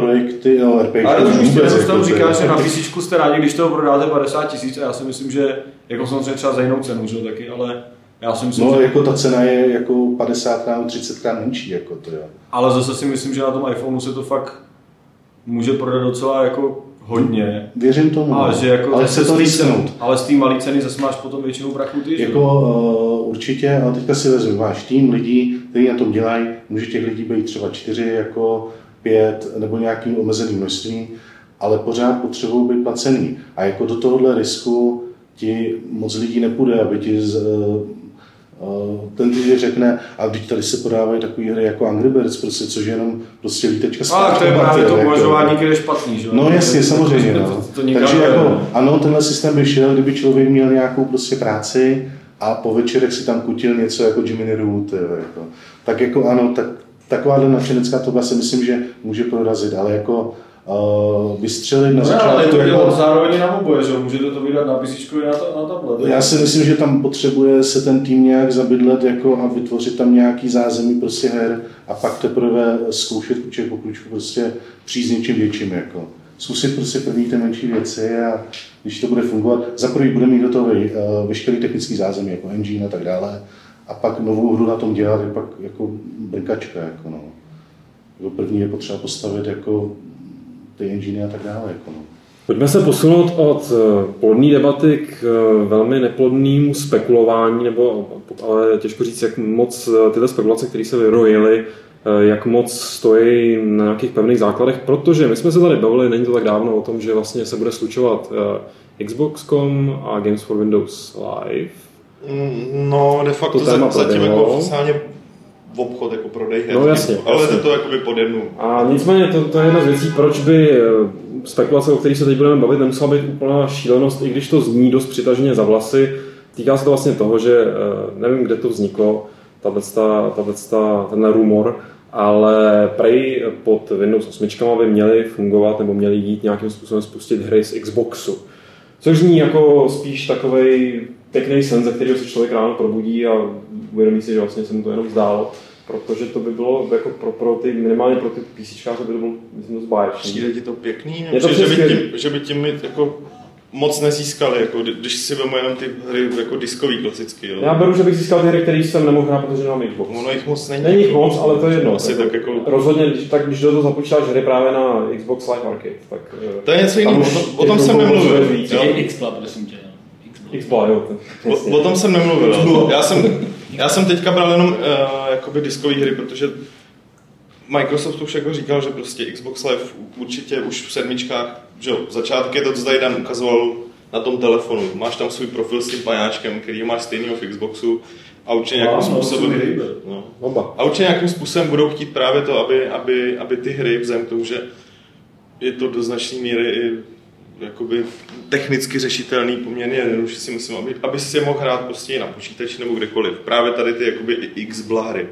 projekty, no RPG. Ale to už vůbec, jako, říká, že na PC jste rádi, když toho prodáte 50 tisíc a já si myslím, že jako samozřejmě třeba za jinou cenu, že taky, ale já si myslím, no, že... jako ta cena je jako 50 nebo 30 krát menší, jako to jo. Ale zase si myslím, že na tom iPhoneu se to fakt může prodat docela jako hodně. Věřím tomu, ale, no. že jako ale se to cenu, Ale z té malé ceny zase máš potom většinou prachu ty, Jako uh, určitě, ale teďka si vezmu, máš tým lidí, kteří na tom dělají, může těch lidí být třeba čtyři, jako pět, nebo nějakým omezeným množství, ale pořád potřebují být placený. A jako do tohohle risku ti moc lidí nepůjde, aby ti z, Uh, ten ti řekne, a když tady se podávají takové hry jako Angry Birds, prostě, což je jenom prostě lítečka zpátky. Ale to je právě to uvažování, které je špatný, že? No jasně, samozřejmě. No. To, to, to Takže jako, ano, tenhle systém by šel, kdyby člověk měl nějakou prostě práci a po večerech si tam kutil něco jako Jimmy Root, jako. tak jako ano, tak takováhle nadšenecká toba si myslím, že může prorazit, ale jako uh, vystřelit na no, začátku. Ale to jako... zároveň na oboje, že můžete to vydat na PC i na, ta, na tablet. Já si myslím, že tam potřebuje se ten tým nějak zabydlet jako a vytvořit tam nějaký zázemí prostě her a pak teprve zkoušet kuček po kručku prostě přijít s něčím větším. Jako. Zkusit prostě první ty menší věci a když to bude fungovat, za prvý bude mít hotový uh, veškerý technický zázemí, jako engine a tak dále, a pak novou hru na tom dělat je pak jako brkačka. Jako no. Jako první je potřeba postavit jako ty engine a tak dále. Jako no. Pojďme se posunout od eh, plodné debaty k eh, velmi neplodnému spekulování, nebo ale těžko říct, jak moc eh, tyhle spekulace, které se vyrojily, jak moc stojí na nějakých pevných základech, protože my jsme se tady bavili, není to tak dávno, o tom, že vlastně se bude slučovat Xbox.com a Games for Windows Live. Mm, no, de facto to zatím jako oficiálně v obchod, jako prodej her. No jasně. Ale jasně. je to jakoby pod jednu. A nicméně to, to je jedna z věcí, proč by eh, spekulace, o kterých se teď budeme bavit, nemusela být úplná šílenost, i když to zní dost přitaženě za vlasy. Týká se to vlastně toho, že eh, nevím, kde to vzniklo, tato, ten rumor, ale prej pod Windows 8 by měly fungovat nebo měly jít nějakým způsobem spustit hry z Xboxu. Což zní jako spíš takový pěkný sen, ze kterého se člověk ráno probudí a uvědomí si, že vlastně se mu to jenom zdálo. Protože to by bylo jako pro, pro ty, minimálně pro ty PC, by to bylo myslím, dost báječný. Přijde ti to pěkný? Je to že, by tím, že by tím jako moc nezískali, jako když si vemu jenom ty hry jako diskový klasicky. Jo. Já beru, že bych získal ty hry, které jsem nemohl hrát, protože nemám Xbox. Ono jich moc není. Není jich moc, ale to je jedno. Asi tak jako... Rozhodně, když, tak když do toho započítáš hry právě na Xbox Live Arcade, tak... Eh, to je něco jiného, o, o tom jsem nemluvil. Xbox, prosím tě. Xbox, jo. O, o, tom jsem nemluvil. Já jsem, já jsem teďka bral jenom uh, jakoby diskové hry, protože Microsoft už jako říkal, že prostě Xbox Live určitě už v sedmičkách, že jo, začátky to, co tady Dan ukazoval na tom telefonu. Máš tam svůj profil s tím pajáčkem, který máš stejný v Xboxu a určitě nějakým způsobem, no, a určitě nějakým způsobem budou chtít právě to, aby, aby, aby ty hry, vzhledem k tomu, že je to do značné míry i jakoby technicky řešitelný poměrně jednoduše si myslím, aby, aby si je mohl hrát prostě na počítači nebo kdekoliv. Právě tady ty jakoby X blahry.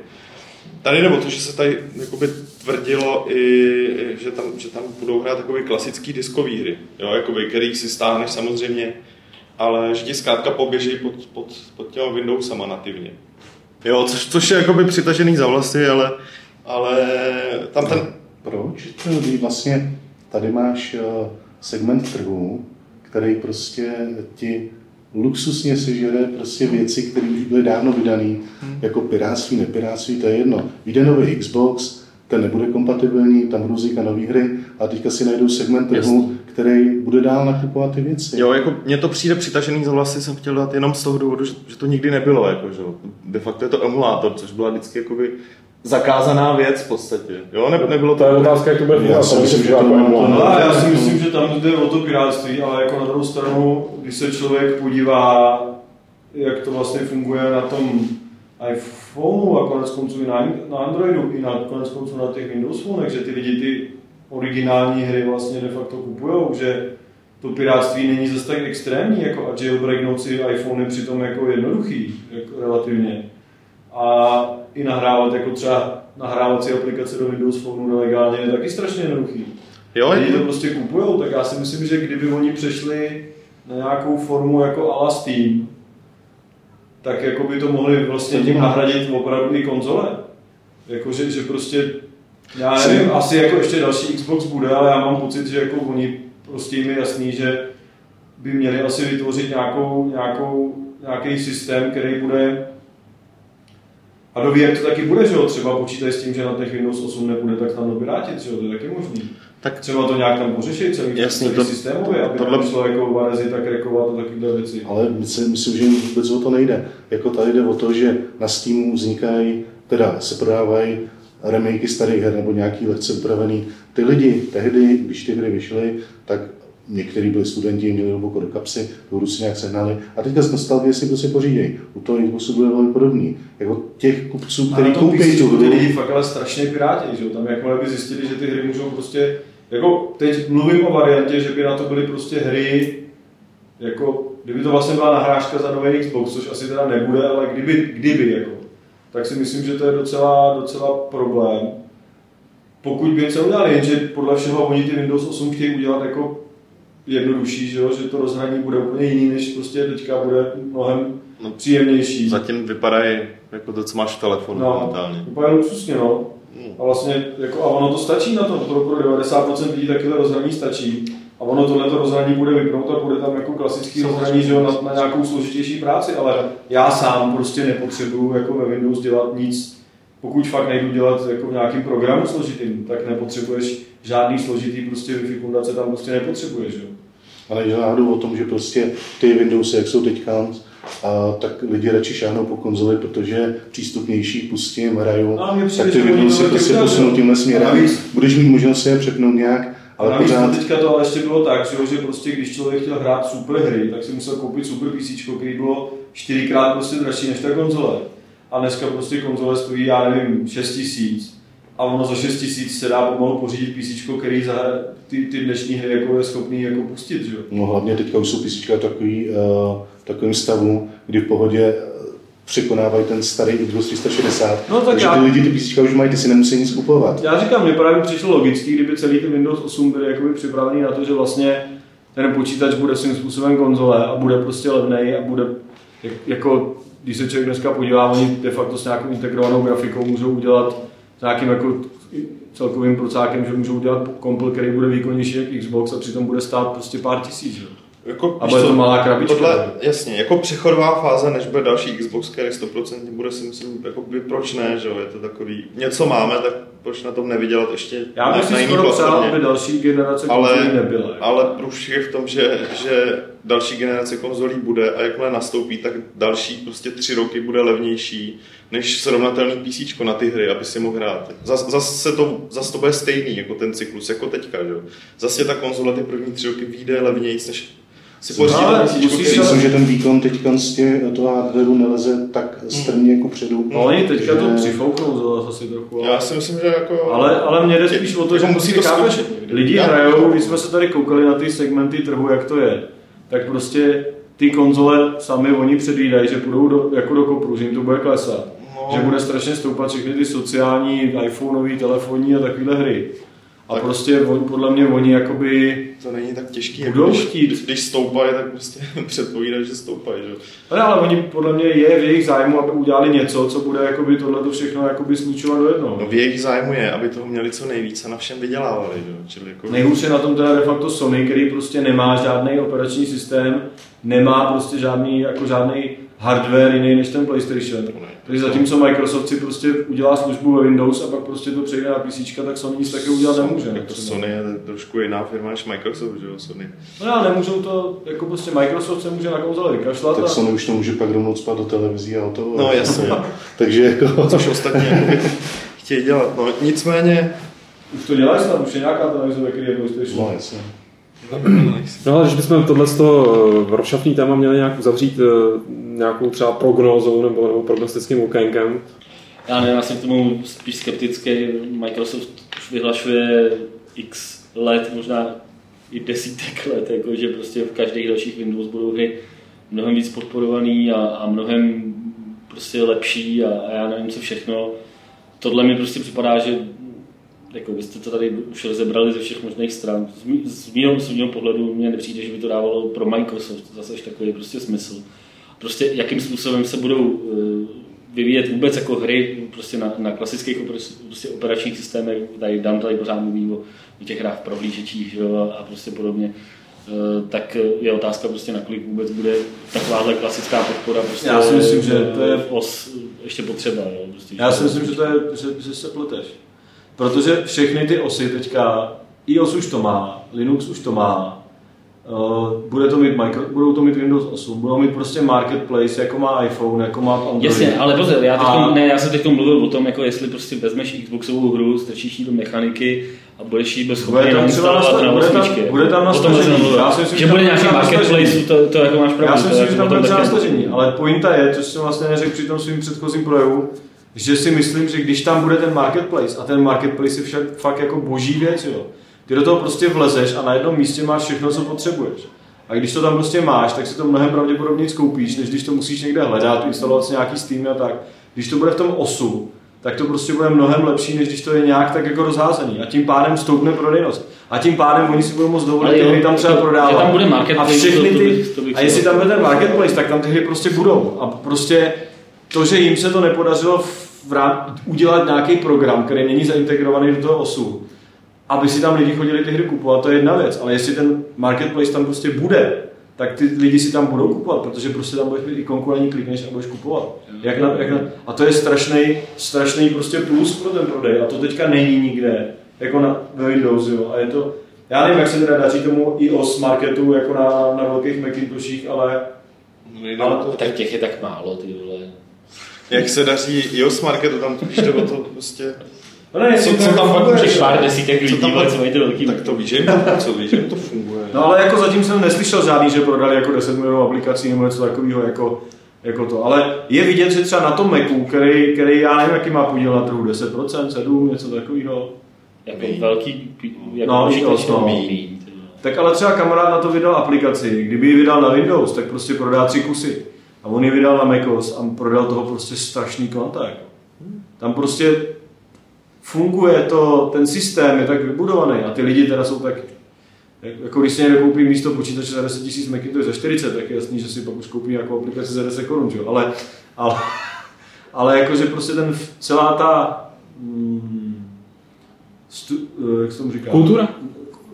Tady nebo to, že se tady jakoby tvrdilo i, že tam, že tam budou hrát takové klasické diskové hry, jo, jakoby, který si stáhneš samozřejmě, ale že ti zkrátka poběží pod, pod, pod těma Windowsama nativně. Jo, což, což je jakoby přitažený za vlasy, ale, ale tam ten... Proč? Vlastně tady máš uh segment trhu, který prostě ti luxusně sežere prostě věci, které už byly dávno vydané, hmm. jako piráctví, nepiráctví, to je jedno. Vyjde nový Xbox, ten nebude kompatibilní, tam budou vznikat nové hry a teďka si najdou segment trhu, který bude dál nakupovat ty věci. Jo, jako mně to přijde přitažený za vlasy, jsem chtěl dát jenom z toho důvodu, že, že to nikdy nebylo, jako, že de facto je to emulátor, což byla vždycky jakoby zakázaná věc v podstatě. Jo, ne, nebylo to... To je otázka, jak to bude. Já si myslím, že to no, já si myslím, že tam jde o to piráctví, ale jako na druhou stranu, když se člověk podívá, jak to vlastně funguje na tom iPhoneu a konec konců i na, na Androidu, i na konec konců na těch Windows Phonech, že ty lidi ty originální hry vlastně de facto kupujou, že to piráctví není zase tak extrémní, jako a jailbreaknout si iPhone je přitom jako jednoduchý, jako relativně. A i nahrávat jako třeba nahrávací aplikace do Windows Phone nelegálně je taky strašně jednoduchý. Jo, Lidi to prostě kupujou, tak já si myslím, že kdyby oni přešli na nějakou formu jako ala Steam, tak jako by to mohli vlastně tím nahradit opravdu i konzole. Jako, že, že prostě, já nevím, asi jako ještě další Xbox bude, ale já mám pocit, že jako oni prostě jim je jasný, že by měli asi vytvořit nějakou, nějakou, nějaký systém, který bude a do VR to taky bude, že jo? Třeba počítají s tím, že na těch Windows 8 nebude, tak tam vrátit, že jo? To je taky možný. Tak třeba to nějak tam pořešit, celý, Jasně, celý to, systémově, aby tohle... šlo jako varezi tak rekovat a takové věci. Ale myslím, myslím, že vůbec o to nejde. Jako tady jde o to, že na Steamu vznikají, teda se prodávají remakey starých her nebo nějaký lehce upravený. Ty lidi tehdy, když ty hry vyšly, tak někteří byli studenti, měli hluboko do kapsy, tu si nějak sehnali a teďka z nostalgie si prostě pořídějí. U toho Xboxu bude velmi podobný. Jako těch kupců, kteří koupí tu hru. Ty lidi fakt ale strašně piráti, že tam jakmile by zjistili, že ty hry můžou prostě, jako teď mluvím o variantě, že by na to byly prostě hry, jako kdyby to vlastně byla nahrážka za nový Xbox, což asi teda nebude, ale kdyby, kdyby jako, tak si myslím, že to je docela, docela problém. Pokud by něco udělali, jenže podle všeho oni ty Windows 8 chtějí udělat jako jednodušší, že, jo? že to rozhraní bude úplně jiný, než prostě teďka bude mnohem no, příjemnější. Zatím vypadají jako to, co máš v telefonu no, momentálně. Vypadá luxusně, no. Hmm. A vlastně, jako, a ono to stačí na to, pro, pro 90% lidí takové rozhraní stačí. A ono tohle rozhraní bude vypnout a bude tam jako klasický rozhraní že jo, na, na, nějakou složitější práci, ale já sám prostě nepotřebuju jako ve Windows dělat nic, pokud fakt nejdu dělat jako v nějakým programu složitým, tak nepotřebuješ žádný složitý prostě Wi-Fi fundace tam prostě nepotřebuješ. Jo. Ale je náhodou o tom, že prostě ty Windowsy, jak jsou teďka, a tak lidi radši šáhnou po konzoli, protože přístupnější pustím, hrajou, no, tak ty Windowsy prostě posunou tímhle směrem. Budeš mít možnost se je přepnout nějak, ale navíc pořád... teďka to ale ještě bylo tak, že, že prostě když člověk chtěl hrát super hry, tak si musel koupit super PC, který bylo čtyřikrát prostě dražší než ta konzole. A dneska prostě konzole stojí, já nevím, 6 tisíc a ono za 6 tisíc se dá pomalu pořídit PC, který za ty, ty dnešní hry jako je schopný jako pustit, že? No hlavně teďka už jsou PC takový, uh, takovým stavu, kdy v pohodě eh, překonávají ten starý Xbox 360. No, tak takže já... ty lidi ty PC už mají, ty si nemusí nic kupovat. Já říkám, mě právě přišlo logicky, kdyby celý ten Windows 8 byl jakoby připravený na to, že vlastně ten počítač bude svým způsobem konzole a bude prostě levný a bude jako když se člověk dneska podívá, oni de facto s nějakou integrovanou grafikou můžou udělat s nějakým jako celkovým procákem, že můžou udělat kompl, který bude výkonnější jak Xbox a přitom bude stát prostě pár tisíc. Že? Jako, a bude to malá krabička. Tohle, jasně, jako přechodová fáze, než bude další Xbox, který 100% bude si myslím, jako by, proč ne, že jo, je to takový, něco máme, tak proč na tom nevydělat ještě Já bych si skoro přál, aby další generace ale, nebyla. Ale průšvih je v tom, že, že další generace konzolí bude a jakmile nastoupí, tak další prostě tři roky bude levnější než srovnatelný PC na ty hry, aby si mohl hrát. Zase zas to, zas to bude stejný jako ten cyklus, jako teďka. Že? Zase ta konzole ty první tři roky vyjde levnější než si pořídit no, Myslím, že ten výkon teďka z toho hardwareu neleze tak strmě jako předu. No oni teďka že... to přifouknou zase asi trochu. Ale... Já si myslím, že jako... Ale, ale mě jde spíš o to, že musí to skončit. Lidi hrajou, když jsme se tady koukali na ty segmenty trhu, jak to je, tak prostě ty konzole sami oni předvídají, že půjdou do, jako do kopru, že jim to bude klesat. Že bude strašně stoupat všechny ty sociální, iPhoneové, telefonní a takovéhle hry. A tak prostě on, podle mě oni jakoby... To není tak těžký, jako když, chtít. když stoupají, tak prostě předpovídají, že stoupají. Že? Ale, ale oni podle mě je v jejich zájmu, aby udělali něco, co bude jakoby tohle všechno jakoby slučovat do jednoho. No v jejich zájmu je, aby toho měli co nejvíc a na všem vydělávali. Že? Čili jako... Nejhůř je na tom teda de facto Sony, který prostě nemá žádný operační systém, nemá prostě žádný, jako žádný hardware jiný než ten PlayStation. Takže zatímco Microsoft si prostě udělá službu ve Windows a pak prostě to přejde na PC, tak Sony nic takového udělat nemůže. Tak to Sony je trošku jiná firma než Microsoft, že jo, Sony. No ale nemůžou to, jako prostě Microsoft se může na konzole vykašlat. Tak a... Sony už to může pak rovnou spát do televizí a to. No jasně. Takže jako... Což ostatně chtějí dělat. No nicméně... Už to dělají snad, už je nějaká televize, ve které je PlayStation. No jasně. No ale když bychom tohle eh, rozšafný téma měli nějak uzavřít eh, nějakou třeba prognózou nebo, nebo prognostickým okénkem? Já nevím, já jsem k tomu spíš skeptický. Microsoft už vyhlašuje x let, možná i desítek let, jako, že prostě v každých dalších Windows budou hry mnohem víc podporovaný a, a mnohem prostě lepší a, a já nevím co všechno tohle mi prostě připadá, že jako byste to tady už rozebrali ze všech možných stran. Z, mý, z, mýho, z mýho pohledu mě nepřijde, že by to dávalo pro Microsoft zase takový prostě smysl. Prostě jakým způsobem se budou vyvíjet vůbec jako hry prostě na, na klasických prostě operačních systémech, tady Dan tady pořád mluví o, o těch hrách v prohlížečích jo, a prostě podobně, e, tak je otázka prostě, nakolik vůbec bude takováhle klasická podpora prostě Já si myslím, že to je os ještě potřeba. Jo, prostě, Já si myslím, že, to je, že, že se pleteš. Protože všechny ty osy teďka, iOS už to má, Linux už to má, Uh, bude to mít micro, budou to mít Windows 8, budou mít prostě marketplace, jako má iPhone, jako má Android. Jasně, ale pozor, já, teďkom, a... ne, já jsem teď mluvil o tom, jako jestli prostě vezmeš Xboxovou hru, strčíš do mechaniky a budeš jí bez schopný nainstalovat na bude tam, bude tam nastažení. Já si myslím, že bude nějaký marketplace, to, to, jako máš pravdu. Já si myslím, že tam bude třeba nastažení, ale pointa je, což jsem vlastně neřekl při tom svým předchozím projevu, že si myslím, že když tam bude ten marketplace, a ten marketplace je však fakt jako boží věc, jo, ty do toho prostě vlezeš a na jednom místě máš všechno, co potřebuješ. A když to tam prostě máš, tak si to mnohem pravděpodobně koupíš, než když to musíš někde hledat, instalovat si nějaký Steam a tak. Když to bude v tom osu, tak to prostě bude mnohem lepší, než když to je nějak tak jako rozházený. A tím pádem stoupne prodejnost. A tím pádem oni si budou moct dovolit ty hry tam třeba prodávat. tam bude marketplace, a všechny ty, to, to, to a jestli tam bude ten marketplace, tak tam ty hry prostě budou. A prostě to, že jim se to nepodařilo v rám, udělat nějaký program, který není zaintegrovaný do toho osu, aby si tam lidi chodili ty hry kupovat, to je jedna věc, ale jestli ten marketplace tam prostě bude, tak ty lidi si tam budou kupovat, protože prostě tam budeš mít i konkurentní klikneš a budeš kupovat. Jak na, jak na, a to je strašný, strašný prostě plus pro ten prodej a to teďka není nikde, jako na, ve Windows, jo. A je to, já nevím, jak se teda daří tomu iOS marketu jako na, na velkých Macintoshích, ale... No, ale to... Tak těch je tak málo, ty vole. Jak se daří iOS marketu, tam to to prostě... No ne, co, co tam pak můžeš pár desítek lidí, co, tam, co mají ty velký. Tak to víš, že co víš, že to funguje. No ale jako zatím jsem neslyšel žádný, že prodali jako 10 milionů aplikací nebo něco takového jako, jako to. Ale je vidět, že třeba na tom Macu, který, který já nevím, jaký má podíl na trhu, 10%, 7, něco takového. Jako velký, jako no, iOS, no. Tak ale třeba kamarád na to vydal aplikaci, kdyby ji vydal na Windows, tak prostě prodá tři kusy. A on ji vydal na MacOS a prodal toho prostě strašný kvanta. Jako. Tam prostě funguje to, ten systém je tak vybudovaný a ty lidi teda jsou tak, jako když si někdo koupí místo počítače za 10 000 Macintosh za 40, tak je jasný, že si pak už koupí jako aplikaci za 10 korun, ale, ale, ale jakože prostě ten, celá ta, hmm, stu, eh, jak se tomu říká? Kultura?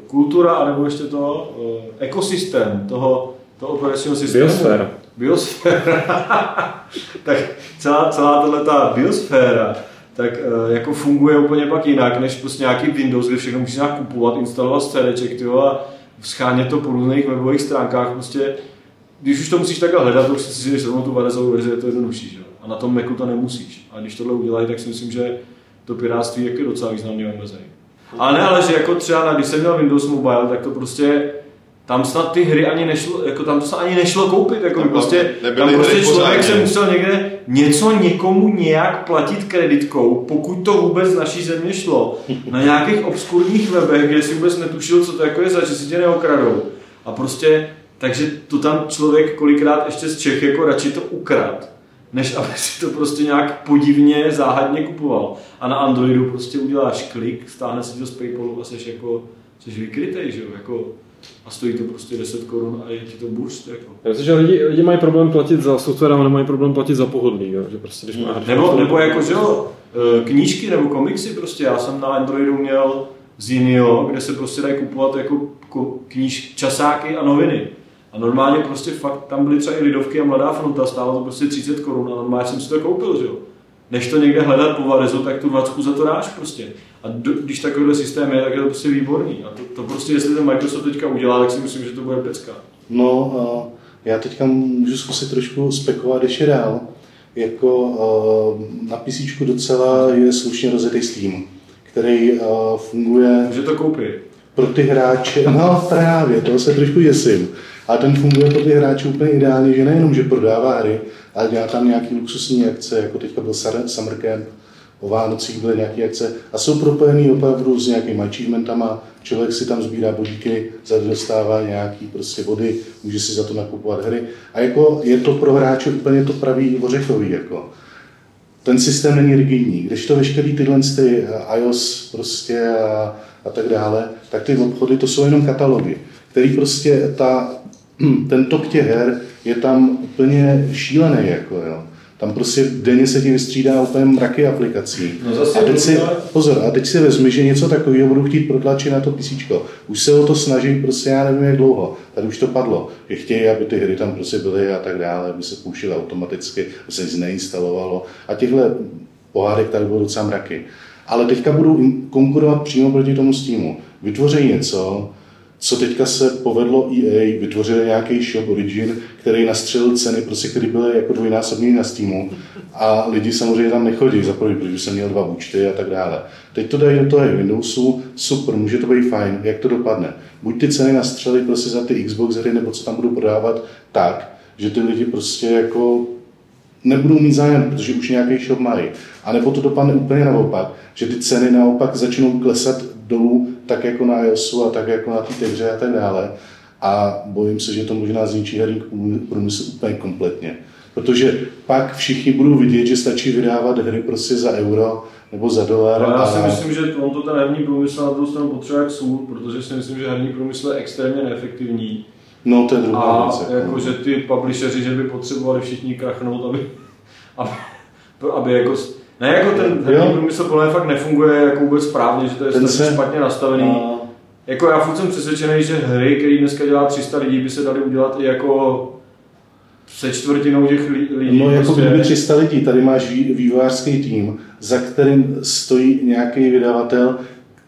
Kultura, anebo ještě to, uh, ekosystém toho, toho operačního systému. Biosféra. Biosféra. tak celá, celá tato ta biosféra tak uh, jako funguje úplně pak jinak, než prostě nějaký Windows, kde všechno musíš nějak kupovat, instalovat CDček, a schánět to po různých webových stránkách, prostě když už to musíš takhle hledat, to už si si rovnou tu Varezovou verzi, je to jednodušší, že? A na tom Macu to nemusíš. A když tohle udělají, tak si myslím, že to piráctví je docela významně omezený. Ale ne, ale že jako třeba, když jsem měl Windows Mobile, tak to prostě tam snad ty hry ani nešlo, jako tam to se ani nešlo koupit, jako tam prostě, tam prostě člověk se musel někde něco někomu nějak platit kreditkou, pokud to vůbec z naší země šlo, na nějakých obskurních webech, kde si vůbec netušil, co to jako je za, že si tě neokradou. A prostě, takže to tam člověk kolikrát ještě z Čech jako radši to ukrad, než aby si to prostě nějak podivně, záhadně kupoval. A na Androidu prostě uděláš klik, stáhne si to z Paypalu a jsi jako, jsi vykrytej, že jo, jako a stojí to prostě 10 korun a je ti to burst. Jako. Já myslím, že lidi, lidi mají problém platit za software, ale nemají problém platit za pohodlí. Jo? Že prostě, když má nebo, nebo jako, že jo, e, knížky nebo komiksy prostě. Já jsem na Androidu měl z Zinio, kde se prostě dají kupovat jako kníž, časáky a noviny. A normálně prostě fakt tam byly třeba i lidovky a mladá fronta, stálo to prostě 30 korun a normálně jsem si to koupil, že jo. Než to někde hledat po Varezu, tak tu 20 za to dáš prostě. A do, když takovýhle systém je, tak je to prostě výborný. A to, to prostě, jestli ten Microsoft teďka udělá, tak si myslím, že to bude pecka. No, já teďka můžu zkusit trošku spekulovat ještě dál. Jako na PC docela je slušně rozjetý Steam, který funguje... Že to koupí. Pro ty hráče, no právě, toho se trošku jesím. A ten funguje pro ty hráče úplně ideálně, že nejenom, že prodává hry, ale dělá tam nějaký luxusní akce, jako teďka byl Summer Camp, o Vánocích byly nějaké akce a jsou propojený opravdu s nějakými achievementama. Člověk si tam sbírá bodíky, za dostává nějaký prostě body, může si za to nakupovat hry. A jako je to pro hráče úplně to pravý ořechový. Jako. ten systém není rigidní. Když to veškerý tyhle ty iOS prostě a, a tak dále, tak ty obchody to jsou jenom katalogy, který prostě ta, ten tok těch her je tam úplně šílený. Jako, jo. Tam prostě denně se ti vystřídá úplně mraky aplikací. No zase a teď si, pozor, a teď si vezmi, že něco takového budu chtít protlačit na to PC. Už se o to snaží prostě já nevím jak dlouho. Tady už to padlo, že chtějí, aby ty hry tam prostě byly a tak dále, aby se pouštěly automaticky, aby se nic neinstalovalo. A těchhle pohádek tady budou docela mraky. Ale teďka budou konkurovat přímo proti tomu Steamu. Vytvoří něco, co teďka se povedlo EA, vytvořili nějaký shop Origin, který nastřelil ceny, prostě, které byly jako dvojnásobné na Steamu a lidi samozřejmě tam nechodí, za první, protože jsem měl dva účty a tak dále. Teď to dají do toho Windowsu, super, může to být fajn, jak to dopadne. Buď ty ceny nastřelí prostě za ty Xbox hry, nebo co tam budou prodávat tak, že ty lidi prostě jako nebudou mít zájem, protože už nějaký shop mají. A nebo to dopadne úplně naopak, že ty ceny naopak začnou klesat dolů, tak jako na iOSu a tak jako na té hře a tak dále. A bojím se, že to možná zničí herní průmysl úplně kompletně. Protože pak všichni budou vidět, že stačí vydávat hry prostě za euro nebo za dolar. Já a... si myslím, že on to ten herní průmysl na druhou stranu potřebuje jak sůl, protože si myslím, že herní průmysl je extrémně neefektivní. No, to je druhá A věc. jako. jako, že ty publisheri, že by potřebovali všichni krachnout, aby, aby, aby jako, ne jako ten Jo. průmysl podle mě fakt nefunguje jako vůbec správně, že to je Ten se- špatně nastavený. A- Jako já furt jsem přesvědčený, že hry, které dneska dělá 300 lidí, by se daly udělat i jako se čtvrtinou těch li- lidí. No, jako prostě. kdyby 300 lidí, tady máš vý- vývojářský tým, za kterým stojí nějaký vydavatel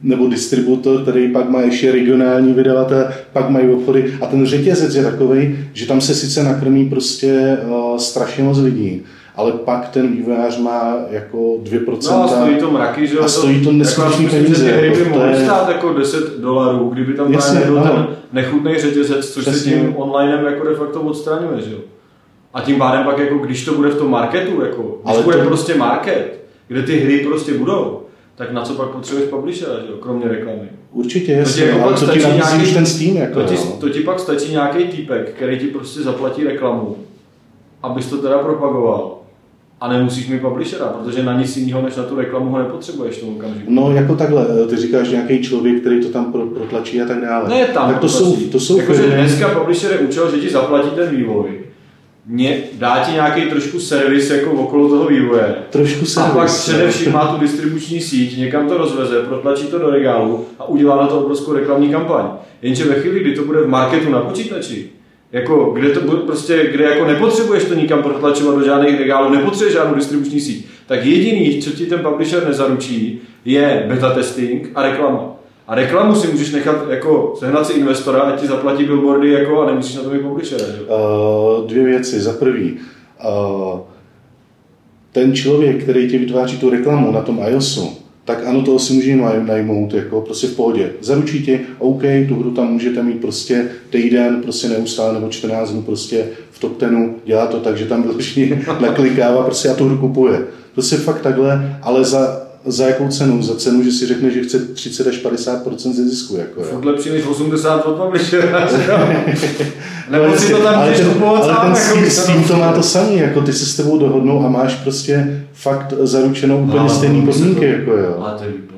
nebo distributor, který pak má ještě regionální vydavatel, pak mají obchody a ten řetězec je takový, že tam se sice nakrmí prostě uh, strašně moc lidí, ale pak ten vývojář má jako 2%. No a stojí to mraky, že jo? A stojí to neskutečný jako že peníze, ty hry by jako to mohly je- stát jako 10 dolarů, kdyby tam Jasně, nebyl ano. ten nechutný řetězec, což Přesně. se tím onlinem jako de facto odstraňuje, že jo? A tím pádem pak jako, když to bude v tom marketu, jako, když Ale bude to- prostě market, kde ty hry prostě budou, tak na co pak potřebuješ publishera, že jo? Kromě reklamy. Určitě, To ti jasně, jako ale pak to ti stačí nabízí nějaký- už ten Steam. Jako, To ti, to ti pak stačí nějaký týpek, který ti prostě zaplatí reklamu, abys to teda propagoval. A nemusíš mít publishera, protože na nic jiného než na tu reklamu ho nepotřebuješ v tom okamžiku. No jako takhle, ty říkáš nějaký člověk, který to tam pro, protlačí a tak dále. Ne tam. tak to jsou, to jsou Jakože firmy- dneska publisher je účel, že ti zaplatí ten vývoj. Mě, dá ti nějaký trošku servis jako okolo toho vývoje. trošku A pak servis. především má tu distribuční síť, někam to rozveze, protlačí to do regálu a udělá na to obrovskou reklamní kampaň. Jenže ve chvíli, kdy to bude v marketu na počítači, jako, kde, to bude, prostě, kde jako nepotřebuješ to nikam protlačovat do žádných regálů, nepotřebuješ žádnou distribuční síť, tak jediný, co ti ten publisher nezaručí, je beta testing a reklama. A reklamu si můžeš nechat jako sehnat si investora, ať ti zaplatí billboardy jako, a nemusíš na to jo? Uh, dvě věci. Za prvý, uh, ten člověk, který ti vytváří tu reklamu na tom iOSu, tak ano, toho si může naj- najmout, jako prostě v pohodě. Zaručí ti, OK, tu hru tam můžete mít prostě týden, prostě neustále, nebo 14 dnů prostě v top tenu, dělá to tak, že tam vyloženě naklikává prostě a tu hru kupuje. Prostě fakt takhle, ale za, za jakou cenu? Za cenu, že si řekne, že chce 30 až 50 ze zisku. Jako, jo. Furt lepší než 80 od publishera. Nebo Ale si to tam ale ten, kupovat ale sám. ten jako Steam, to má to samý, jako ty se s tebou dohodnou a máš prostě fakt zaručenou úplně stejné to musí podmínky, jako jo. Ale to je.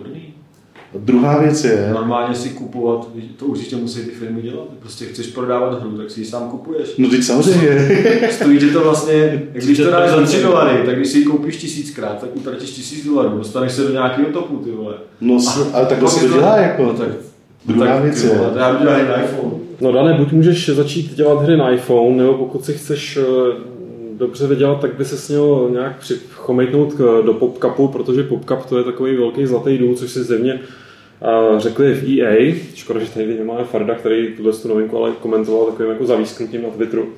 Druhá věc je, Normálně si kupovat, to určitě musí ty firmy dělat. Prostě chceš prodávat hru, tak si ji sám kupuješ. no teď samozřejmě, Stojí ti to vlastně, jak když to 30% dáš za 3 dolary, tak když si ji koupíš tisíckrát, tak utratíš tisíc dolarů, dostaneš se do nějakého topu, ty vole. no, s- ale takhle se je to dělá, jako. No, tak, Druhá tak, věc je- já na iPhone. No Dane, buď můžeš začít dělat hry na iPhone, nebo pokud si chceš eh, dobře vydělat, tak by se měl nějak přichomejtnout do PopCupu, protože PopCup to je takový velký zlatý důl, což si zevně eh, řekli v EA. Škoda, že tady máme Farda, který tuhle tu novinku ale komentoval takovým jako zavísknutím na Twitteru.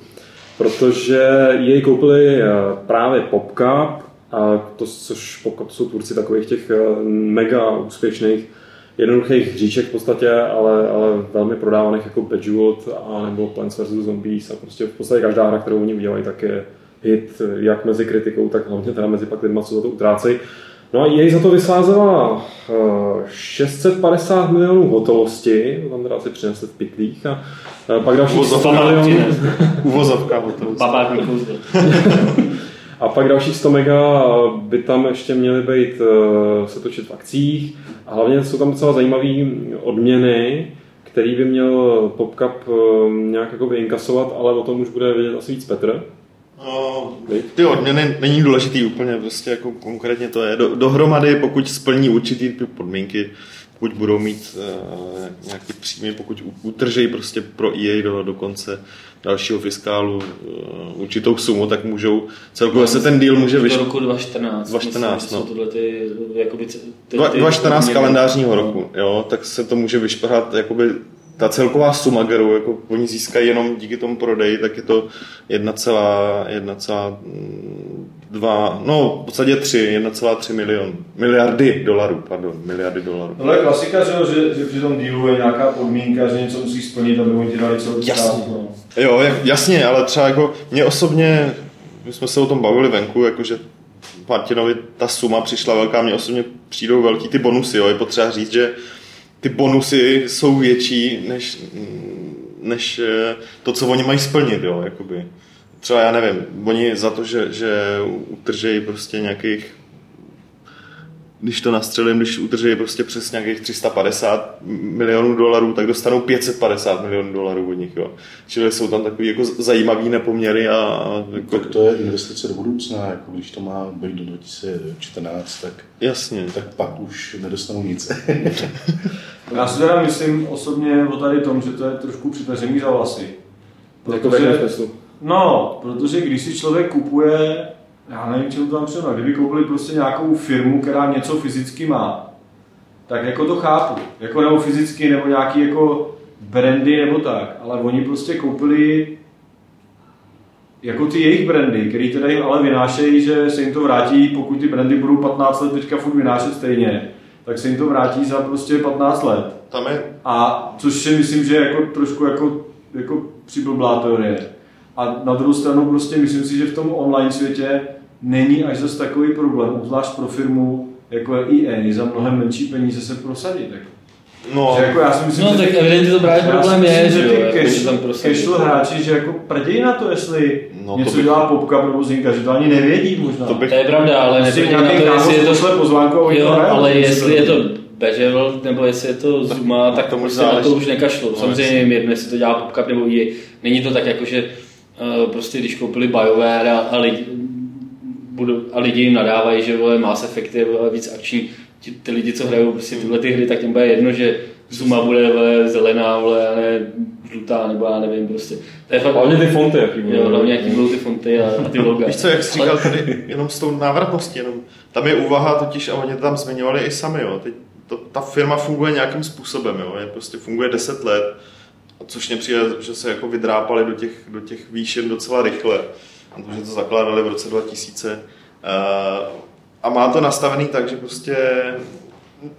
Protože EA koupili eh, právě PopCup, a to, což PopCup jsou tvůrci takových těch eh, mega úspěšných jednoduchých hříček v podstatě, ale, ale velmi prodávaných jako Bejeweled a nebo Plants vs. Zombies a prostě v podstatě každá hra, kterou oni udělají, tak je hit jak mezi kritikou, tak hlavně teda mezi pak lidma, co za to utrácejí. No a jej za to vysázela eh, 650 milionů hotovosti, to tam teda si přinesli v pytlích a eh, pak dalších 100 Uvozovka, milionů, Uvozovka vykouzl. A pak dalších 100 mega by tam ještě měly být uh, se točit v akcích. A hlavně jsou tam docela zajímavé odměny, který by měl PopCup uh, nějak jako inkasovat, ale o tom už bude vědět asi víc Petr. No, ty odměny není důležitý úplně, prostě jako konkrétně to je. Do, dohromady, pokud splní určitý podmínky, pokud budou mít uh, nějaký příjmy, pokud utržejí prostě pro EA do, do konce dalšího fiskálu uh, určitou sumu, tak můžou, celkově se ten deal může vyšší. Do roku 2014. 2014, myslím, no. Tyhle ty, jakoby, ty, ty, 2014 kalendářního roku, jo, tak se to může vyšplhat jakoby ta celková suma, kterou jako oni získají jenom díky tomu prodeji, tak je to 1,2, no v podstatě 3, 1,3 milion, miliardy dolarů, pardon, miliardy dolarů. No, je klasika, že, že, že při tom dílu je nějaká podmínka, že něco musí splnit, aby oni ti dali celou jasně. No. Jo, jasně, ale třeba jako mě osobně, my jsme se o tom bavili venku, jakože Martinovi ta suma přišla velká, mě osobně přijdou velký ty bonusy, jo, je potřeba říct, že ty bonusy jsou větší než, než eh, to, co oni mají splnit, jo, jakoby. Třeba já nevím, oni za to, že, že utržejí prostě nějakých když to nastřelím, když udrží prostě přes nějakých 350 milionů dolarů, tak dostanou 550 milionů dolarů od nich. Jo. Čili jsou tam takový jako zajímavý nepoměry. A, jako... Tak to je investice do budoucna, jako když to má být do 2014, tak, Jasně. tak pak už nedostanou nic. Já si teda myslím osobně o tady tom, že to je trošku přitažení za vlasy. Protože, jako no, protože když si člověk kupuje já nevím, čemu to tam přijde, kdyby koupili prostě nějakou firmu, která něco fyzicky má, tak jako to chápu, jako nebo fyzicky, nebo nějaký jako brandy nebo tak, ale oni prostě koupili jako ty jejich brandy, které teda jim ale vynášejí, že se jim to vrátí, pokud ty brandy budou 15 let teďka furt vynášet stejně, tak se jim to vrátí za prostě 15 let. Tam je. A což si myslím, že je jako trošku jako, jako přiblblá teorie. A na druhou stranu prostě myslím si, že v tom online světě není až zase takový problém, obzvlášť pro firmu jako je EA, za mnohem menší peníze se prosadit. Jako. No, že jako já si myslím, no že tak evidentně to právě problém je, že ty cash, casual hráči, že jako prdějí na to, jestli no, něco to dělá popka nebo zinka, že to ani nevědí možná. To, bych... to je pravda, ale neprdí na to, jestli je to... Pozvánku, jo, ale jestli je to Beževel, nebo jestli je to Zuma, tak, tak to prostě na to už nekašlo. No, Samozřejmě jedno, jestli to dělá popka nebo je. Není to tak jako, že uh, prostě když koupili BioWare a, a lidi, budou, a lidi jim nadávají, že vole, Mass Effect je vole, víc akční. Ti, ty lidi, co hrajou prostě tyhle ty hry, tak těm bude jedno, že Zuma bude vole, zelená, vole, ne žlutá, nebo já nevím, prostě. To je fakt... Hlavně ty fonty, jaký budou. Jo, hlavně jaký budou ty fonty a, a ty loga. Víš co, jak jsi říkal tady, jenom s tou návratností, jenom, tam je úvaha totiž, a oni to tam zmiňovali i sami, jo. Teď to, ta firma funguje nějakým způsobem, jo. Je, prostě funguje 10 let, což mě přijde, že se jako vydrápali do těch, do těch výšin docela rychle protože to zakládali v roce 2000. Eh, a má to nastavený tak, že prostě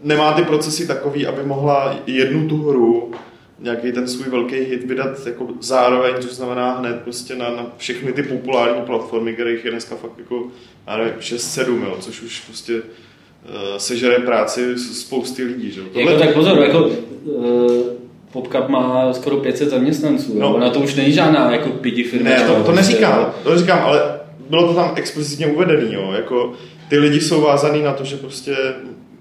nemá ty procesy takový, aby mohla jednu tu hru nějaký ten svůj velký hit vydat jako zároveň, což znamená hned prostě na, na všechny ty populární platformy, kterých je dneska fakt jako, já nevím, 6-7, jo, což už prostě uh, sežere práci spousty lidí. Že? Tohle jako, tak pozor, jako, uh, PopCup má skoro 500 zaměstnanců, no. ona to už není žádná jako pidi firma. Ne, to, to neříkám, to neříkám, ale bylo to tam explicitně uvedený, jo, jako ty lidi jsou vázaný na to, že prostě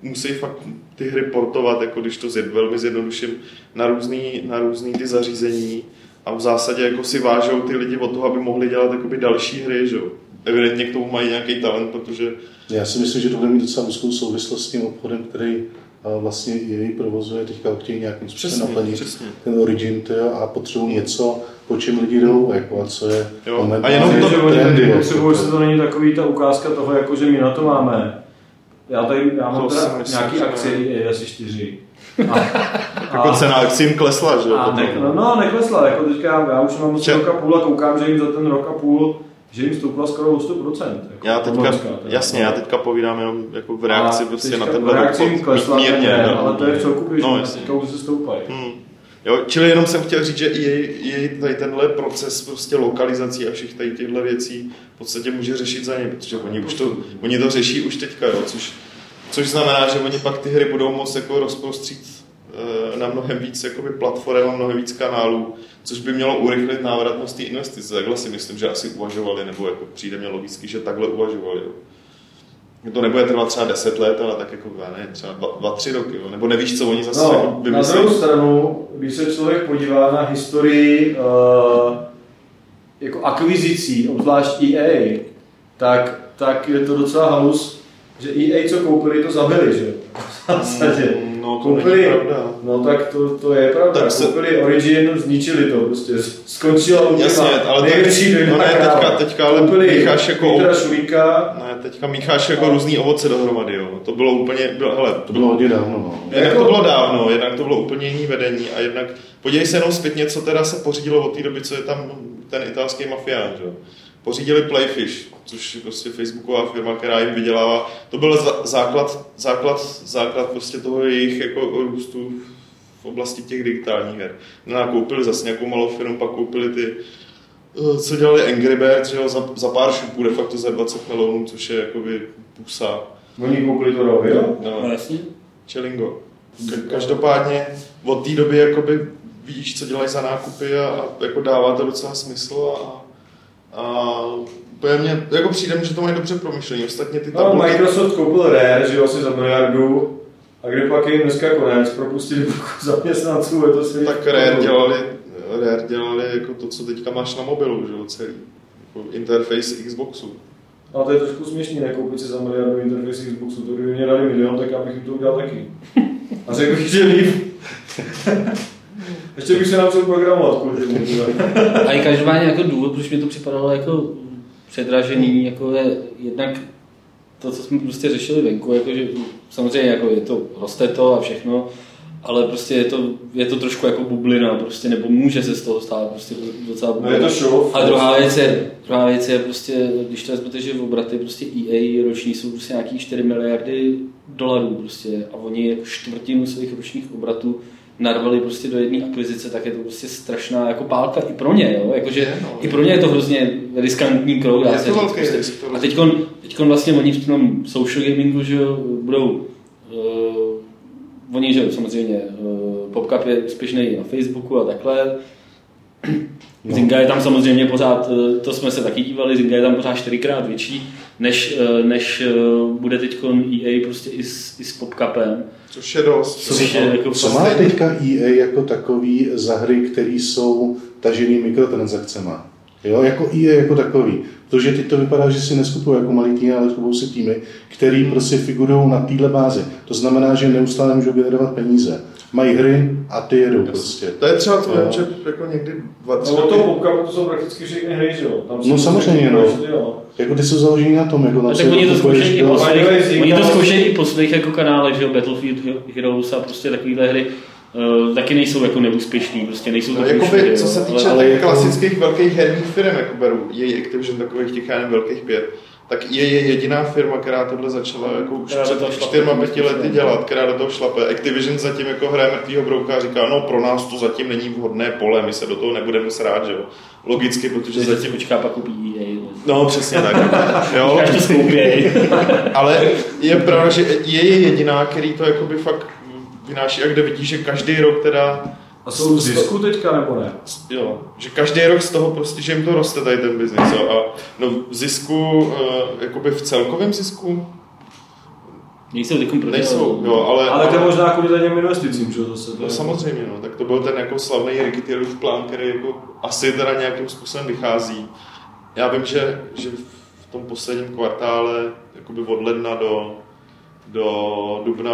musí fakt ty hry portovat, jako když to zjed, velmi zjednoduším, na různý, na různý ty zařízení a v zásadě jako si vážou ty lidi od toho, aby mohli dělat jakoby další hry, že jo. Evidentně k tomu mají nějaký talent, protože... Já si myslím, že to bude mít docela úzkou souvislost s tím obchodem, který vlastně její provozuje, teďka chtějí nějakým způsobem naplnit přesně. ten origin tyjo, a potřebují něco, po čem lidi jdou, jako, a co je jo. moment. A jenom to, že trendy, jako, potřebují, se to není takový ta ukázka toho, jako, že my na to máme. Já tady já mám teda nějaký akcie, je asi čtyři. A, jako cena akcí jim klesla, že? A ne, no, no, neklesla, jako teďka já už mám Če... rok a půl a koukám, že jim za ten rok a půl že jim stoupla skoro o 100%. Jako já teďka, Polska, jasně, já teďka povídám jenom jako v reakci prostě na tenhle reakci jim klesla, mírně, ne, no, ale to je v celku běžné, no, teďka už se stoupají. Hmm. Jo, čili jenom jsem chtěl říct, že i jej, jej tady tenhle proces prostě lokalizací a všech tady těchto věcí v podstatě může řešit za ně, protože oni, už to, oni to řeší už teďka, jo, což, což znamená, že oni pak ty hry budou moct jako rozprostřít na mnohem víc jakoby, platform a mnohem víc kanálů, což by mělo urychlit návratnost té investice. Takhle si myslím, že asi uvažovali, nebo jako přijde mě logicky, že takhle uvažovali. Jo. To nebude trvat třeba 10 let, ale tak jako, já nevím, třeba 2-3 roky, jo. nebo nevíš, co oni zase no, jako vymyslí. Na druhou stranu, když se člověk podívá na historii uh, jako akvizicí, obzvlášť EA, tak, tak je to docela halus, že EA, co koupili, to zabili, že zásadě. No, to koupili, není pravda. No tak to, to je pravda. Tak se... Koupili Origin, zničili to prostě. Skončila Ultima. Jasně, ale největší tak, no ne, teďka, teďka ale koupili mícháš jako... Petra Šulíka. Ne, teďka mícháš jako no. různý ovoce dohromady, jo. To bylo úplně, bylo, hele, to bylo hodně dávno, no. Jednak jako... to bylo dávno, jednak to bylo úplně jiný vedení a jednak, podívej se jenom zpětně, co teda se pořídilo od té doby, co je tam ten italský mafián, jo pořídili Playfish, což je prostě facebooková firma, která jim vydělává. To byl základ, základ, základ prostě toho jejich jako růstu v oblasti těch digitálních her. No, koupili zase nějakou malou firmu, pak koupili ty, eh, co dělali Angry Birds, že jo, za, za pár šupů, de facto za 20 milionů, což je jakoby pusa. Oni koupili to Rovio? No, no, jasně. Čelingo. Každopádně od té doby jakoby víš, co dělají za nákupy a, a jako dává to docela smysl a, a mě, jako přijde mi, že to mají dobře promyšlení. Ostatně ty tabulky... No, Microsoft koupil Rare, že jo, asi za miliardu. A kdy pak je dneska konec, propustili zaměstnanců, je to si... Tak Rare dělali, Rare dělali jako to, co teďka máš na mobilu, že jo, celý. Jako interface Xboxu. A to je trošku směšný, nekoupit si za miliardu interface Xboxu. To kdyby mě dali milion, tak já bych jim to udělal taky. A řekl bych, že líp. Ještě bych se naučil programovat kvůli A i každopádně jako důvod, proč mi to připadalo jako předražený, jako je jednak to, co jsme prostě řešili venku, jako že samozřejmě jako je to, roste to a všechno, ale prostě je to, je to trošku jako bublina, prostě, nebo může se z toho stát prostě docela bublina. No je to show. A druhá věc je, druhá věc je prostě, když to vezmete, že v obraty prostě EA roční jsou prostě nějaký 4 miliardy dolarů prostě a oni jako čtvrtinu svých ročních obratů narvali prostě do jedné akvizice, tak je to prostě strašná jako pálka i pro ně, jo? Jakože, no, i pro ně je to hrozně riskantní krok, dá se říct. Prostě. Risk, a teďkon, teďkon vlastně oni v tom social gamingu, že budou uh, oni, že samozřejmě uh, PopCup je úspěšný na Facebooku a takhle, No. Zinga je tam samozřejmě pořád, eh, to jsme se taky dívali, Zinga je tam pořád čtyřikrát větší, než, než bude teď EA prostě i s, i s PopCupem. Což je dost. Což je jako co má teďka EA jako takový za hry, které jsou tažený mikrotransakcemi? Jo, jako EA jako takový. Protože teď to vypadá, že si neskupují jako malý týmy, ale skupují si týmy, který prostě figurují na téhle bázi. To znamená, že neustále můžou generovat peníze. Mají hry a ty jedou Jasně. prostě. To je třeba to, že jako někdy dva, tři no, to popka, to jsou prakticky všechny hry, že jo? Tam no samozřejmě, no. Jako ty jsou založení na tom, jako na tak oni to zkoušejí i po svých, oni to zkoušejí i po svých jako kanálech, že jo, Battlefield Heroes a prostě takovýhle hry. Uh, taky nejsou jako neúspěšní, prostě nejsou no, jakoby, co se týče ale, ale jako... klasických velkých herních firm, jako beru, je Activision takových těch, já nevím, velkých pět, tak je, je jediná firma, která tohle začala jako už před čtyřma, pěti lety dělat, která do toho šlape. Activision zatím jako hraje mrtvýho brouka a říká, no pro nás to zatím není vhodné pole, my se do toho nebudeme srát, že jo. Logicky, protože Když zatím... Počká, pak kupí jej. No, přesně tak. jo. Ale je pravda, že je jediná, který to jakoby fakt vynáší a kde vidíš, že každý rok teda a jsou v zisku teďka nebo ne? Jo, že každý rok z toho prostě, že jim to roste tady ten biznis. A no v zisku, uh, jakoby v celkovém zisku, Nejsou teď Nejsou, jo, ale... Ale to je možná kvůli těm investicím, že zase? No samozřejmě, no, tak to byl ten jako slavný Rikitierův plán, který jako asi teda nějakým způsobem vychází. Já vím, že, že v tom posledním kvartále, jakoby od ledna do, do dubna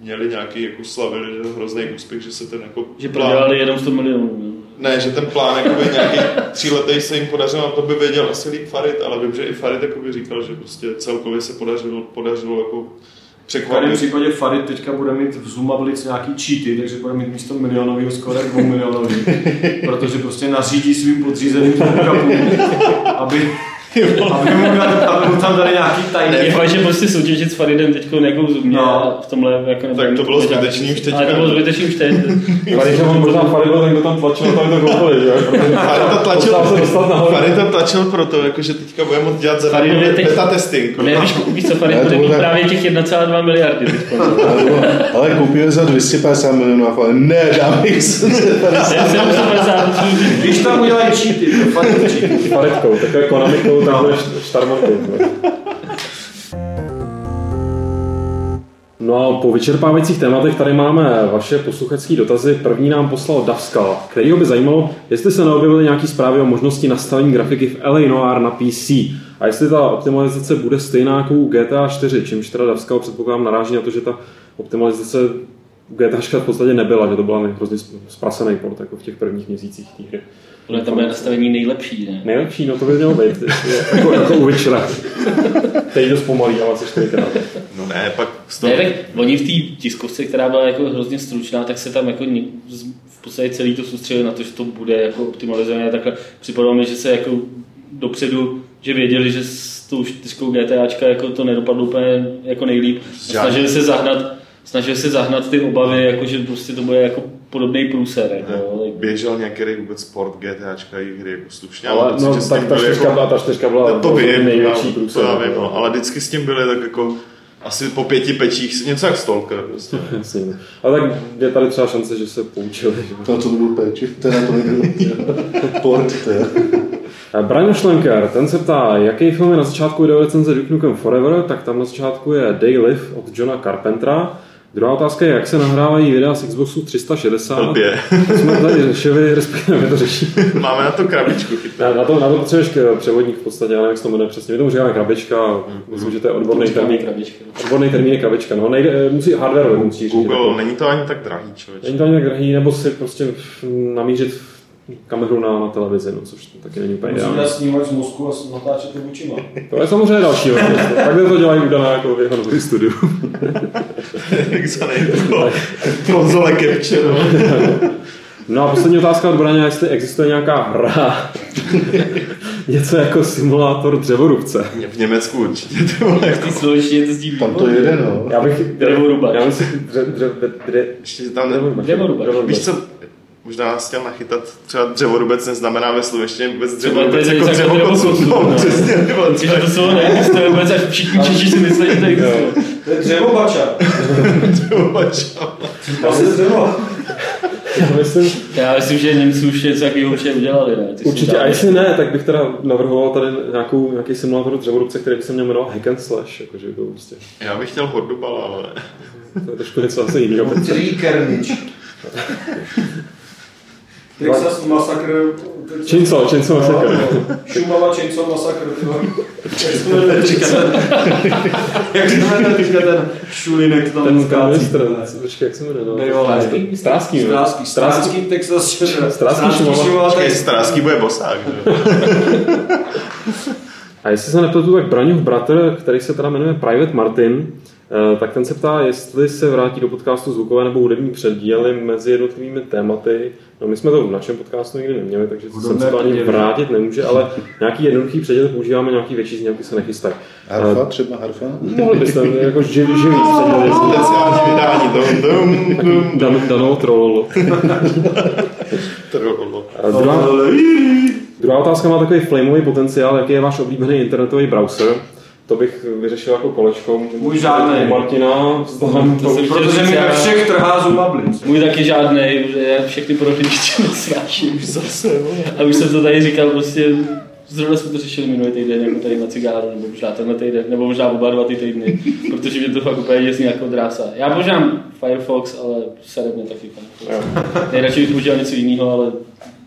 měli nějaký, jako slavili že hrozný úspěch, že se ten jako Že plán... prodělali jenom 100 milionů. Ne, že ten plán jako by nějaký tříletý se jim podařil, a to by věděl asi líp Farid, ale vím, že i Farid jako by říkal, že prostě celkově se podařilo, podařilo jako překvapit. V případě Farid teďka bude mít v Zumablic nějaký cheaty, takže bude mít místo milionového skoro dvou milionový, protože prostě nařídí svým podřízeným aby aby, aby mu tam dali nějaký tajný. Je fakt, že prostě soutěžit s Faridem teď jako zumě no. a v tomhle jako Tak to bylo zbytečný už teď. Ale to bylo zbytečný už teď. Farid, že on možná Farid byl ten, kdo tam tlačil, tam to koupili, že? Farid to tlačil. Farid to tlačil proto, jako, že teďka budeme moct dělat za Farid beta testing. Ne, víš, víš co, Farid Ne, to bude mít bude- právě těch 1,2 miliardy teď. Ale koupíme za 250 milionů a fakt, ne, dáme jich 750. 750 Když tam udělají cheaty, to fakt cheaty. Faridkou, takové konamikou, tam bude štarmankou. No a po vyčerpávajících tématech tady máme vaše posluchačské dotazy. První nám poslal Davskal, kterýho by zajímalo, jestli se neobjevily nějaké zprávy o možnosti nastavení grafiky v LA Noir na PC a jestli ta optimalizace bude stejná jako u GTA 4, čímž teda Davskal předpokládám naráží na to, že ta optimalizace u GTA v podstatě nebyla, že to byla hrozně zprasený port jako v těch prvních měsících té hry. Podle tam bude nastavení nejlepší, ne? Nejlepší, no to by mělo být. jako, jako u Witchera. Teď to zpomalí, ale se čtyřikrát. No ne, pak z toho... Ne, tak oni v té tiskovce, která byla jako hrozně stručná, tak se tam jako v podstatě celý to soustředili na to, že to bude jako optimalizované. Takhle připadalo mi, že se jako dopředu, že věděli, že s tou čtyřkou GTAčka jako to nedopadlo úplně jako nejlíp. Snažili se zahnat, snažili se zahnat ty obavy, jako že prostě to bude jako podobný průser. Jako. Běžel nějaký vůbec sport GTAčka i hry jako slušně. Ale pocit, no, tak ta čtyřka byla, ta čtyřka byla No, to vím, největší no, průser. to já vím, no, ale vždycky s tím byli tak jako asi po pěti pečích, něco jak Stalker. Prostě. No. Ale tak je tady třeba šance, že se poučili. Že? To, to byl peč, teda to nebyl port, Brian Schlenker, ten se ptá, jaký film je na začátku video recenze Duke Nukem Forever, tak tam na začátku je Day Live od Johna Carpentera. Druhá otázka je, jak se nahrávají videa z Xboxu 360. Blbě. To jsme tady řešili, respektive my to řešíme. Máme na to krabičku. Na, na, to, na to potřebuješ k- převodník v podstatě, já nevím, jak se to jmenuje přesně. My tomu říkáme krabička, myslím, že to je odborný termín. krabička. Odborný termín je krabička, no, nejde, eh, musí hardware musí říct. Google, není to ani tak drahý, člověk. Není to ani tak drahý, nebo si prostě namířit kameru na, na televizi, no, což taky není úplně Musím ideální. dát snímač z mozku a natáčet to očima. To je samozřejmě další věc. Takhle to dělají údaná jako v jeho novém studiu. Jak se nejde to konzole capture. no. No a poslední otázka od Braně, jestli existuje nějaká hra, něco jako simulátor dřevorubce. V Německu určitě. Ty vole, jako. To sdílí. Tam to jede, no. Já bych... Dřevorubač. Já myslím, dře, dře, dře, dře, Ještě tam dřevorubač. Dřevorubač. Víš co, možná nás chtěl nachytat, třeba dřevorubec neznamená ve slovenštině vůbec dřevorubec jako dřevokoců. dřevokoců, No, no. přesně, Protože to slovo neexistuje vůbec a všichni Češi si myslí, že to existuje. To je dřevobača. To je dřevo. Já myslím, Já myslím, že Němci už něco takového určitě udělali, ne? Ty určitě, a jestli ne, tak bych teda navrhoval tady nějakou, nějaký simulátor dřevorubce, který by se měl jmenovat Hack and Slash, jakože to prostě, Já bych chtěl hordubala, ale to je trošku něco asi jiného. Trýkernič. Texas Massacre. Chainsaw, Chainsaw Massacre. No, Šumava Chainsaw Massacre. Jak se jmenuje teďka ten... Jak se jmenuje teďka ten šulinek tam Ten skácí? ministr, počkej, jak se jmenuje? No, Nejvole. Stráský, no. Stráský, Stráský, Texas, Stráský Šumava. Počkej, Strásky bude bosák. A jestli se nepletu, tak Braňův bratr, který se teda jmenuje Private Martin, tak ten se ptá, jestli se vrátí do podcastu zvukové nebo hudební předdíly mezi jednotlivými tématy. No my jsme to v našem podcastu nikdy neměli, takže jsem se to ani vrátit nemůže, ale nějaký jednoduchý předěl používáme, nějaký větší znělky se nechystají. Harfa, třeba harfa? Mohli byste, jako živ, živý předěl. Speciální vydání. Dum, dum, dum. Dan, Dano Trollolo. Trololo. A Druhá, druhá otázka má takový flamový potenciál, jaký je váš oblíbený internetový browser. To bych vyřešil jako kolečko. Můj u Martina, vztahem To jsem Protože mi ve všech trhá Zumablic. Můj taky žádný, že já všechny prohlížky nesnáším. Zase, vole. A už jsem to tady říkal, prostě zrovna jsme to řešili minulý týden, jako tady na cigáru, nebo možná tenhle týden, nebo možná oba dva ty týdny, protože mě to fakt úplně děsní jako drása. Já používám Firefox, ale sere mě taky Firefox. Nejradši bych používal něco jiného, ale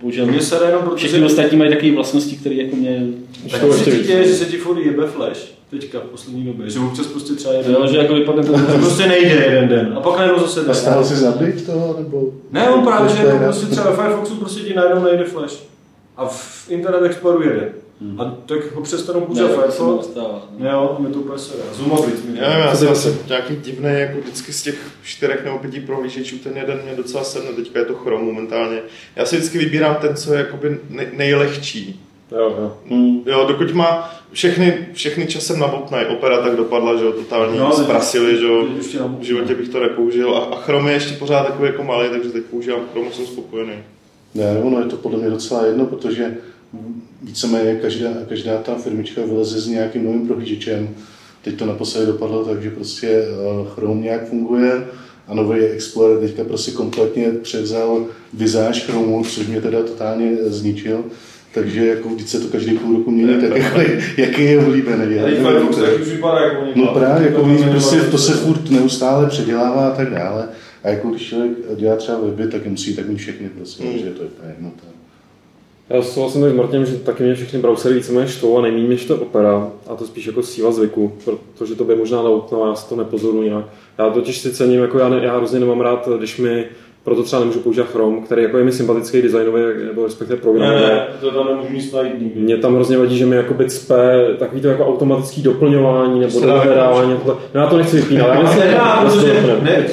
používám Mě se jenom, protože... Všechny ostatní mají takové vlastnosti, které jako mě... Tak víc. děje, že se ti furt jebe flash teďka v poslední době, že občas prostě třeba jeden, Jo, že jako vypadne to... to prostě nejde jeden den a pak najednou zase A jde. stál jsi update toho, nebo? Ne, on právě, že To je jako prostě třeba ve Firefoxu prostě ti najednou nejde flash. A v Internet Exploreru jede. A tak ho přestanu používat Firefox. Ne, jo, a mi to úplně sere. Zoomoblic mi Já nevím, já jsem asi nějaký divný, jako vždycky z těch čtyřech nebo pěti prohlížečů, ten jeden mě docela sedne, teďka je to Chrome momentálně. Já si vždycky vybírám ten, co je jakoby nej- nejlehčí. Jo, jo. Mm. jo, dokud má všechny, všechny časem nabotné opera tak dopadla, že jo, totálně no, zprasili, že jo, v životě bych to nepoužil a, a Chrome je ještě pořád takový jako malý, takže teď používám Chrome, jsem spokojený. Ne, ono je to podle mě docela jedno, protože víceméně každá, každá ta firmička vyleze s nějakým novým prohlížečem. Teď to naposledy dopadlo tak, že prostě eh, Chrome nějak funguje a nový Explorer teďka prostě kompletně převzal vizáž Chromeu, což mě teda totálně zničil. Takže jako vždyť se to každý půl roku mění, tak jako, jaký je oblíbený. Ale Firefox taky už vypadá jako No právě, jako prostě to se furt neustále předělává a tak dále. A jako když člověk dělá třeba weby, tak musí tak mít všechny prostě, mm. že to je jedno. Já souhlasím s Martinem, že taky mě všechny browsery víceméně štvou a nejméně to Opera, a to spíš jako síla zvyku, protože to by možná nautno, já si to nepozoruji nějak. Já totiž si cením, jako já, ne, já hrozně nemám rád, když mi proto třeba nemůžu používat Chrome, který jako je mi sympatický designový, nebo respektive program. Ne, ne, to tam nemůžu nic najít nikdy. Mě tam hrozně vadí, že mi jako cpe takový to jako automatický doplňování nebo dohledávání. No já to nechci vypínat. Já myslím, ne, ne, ne,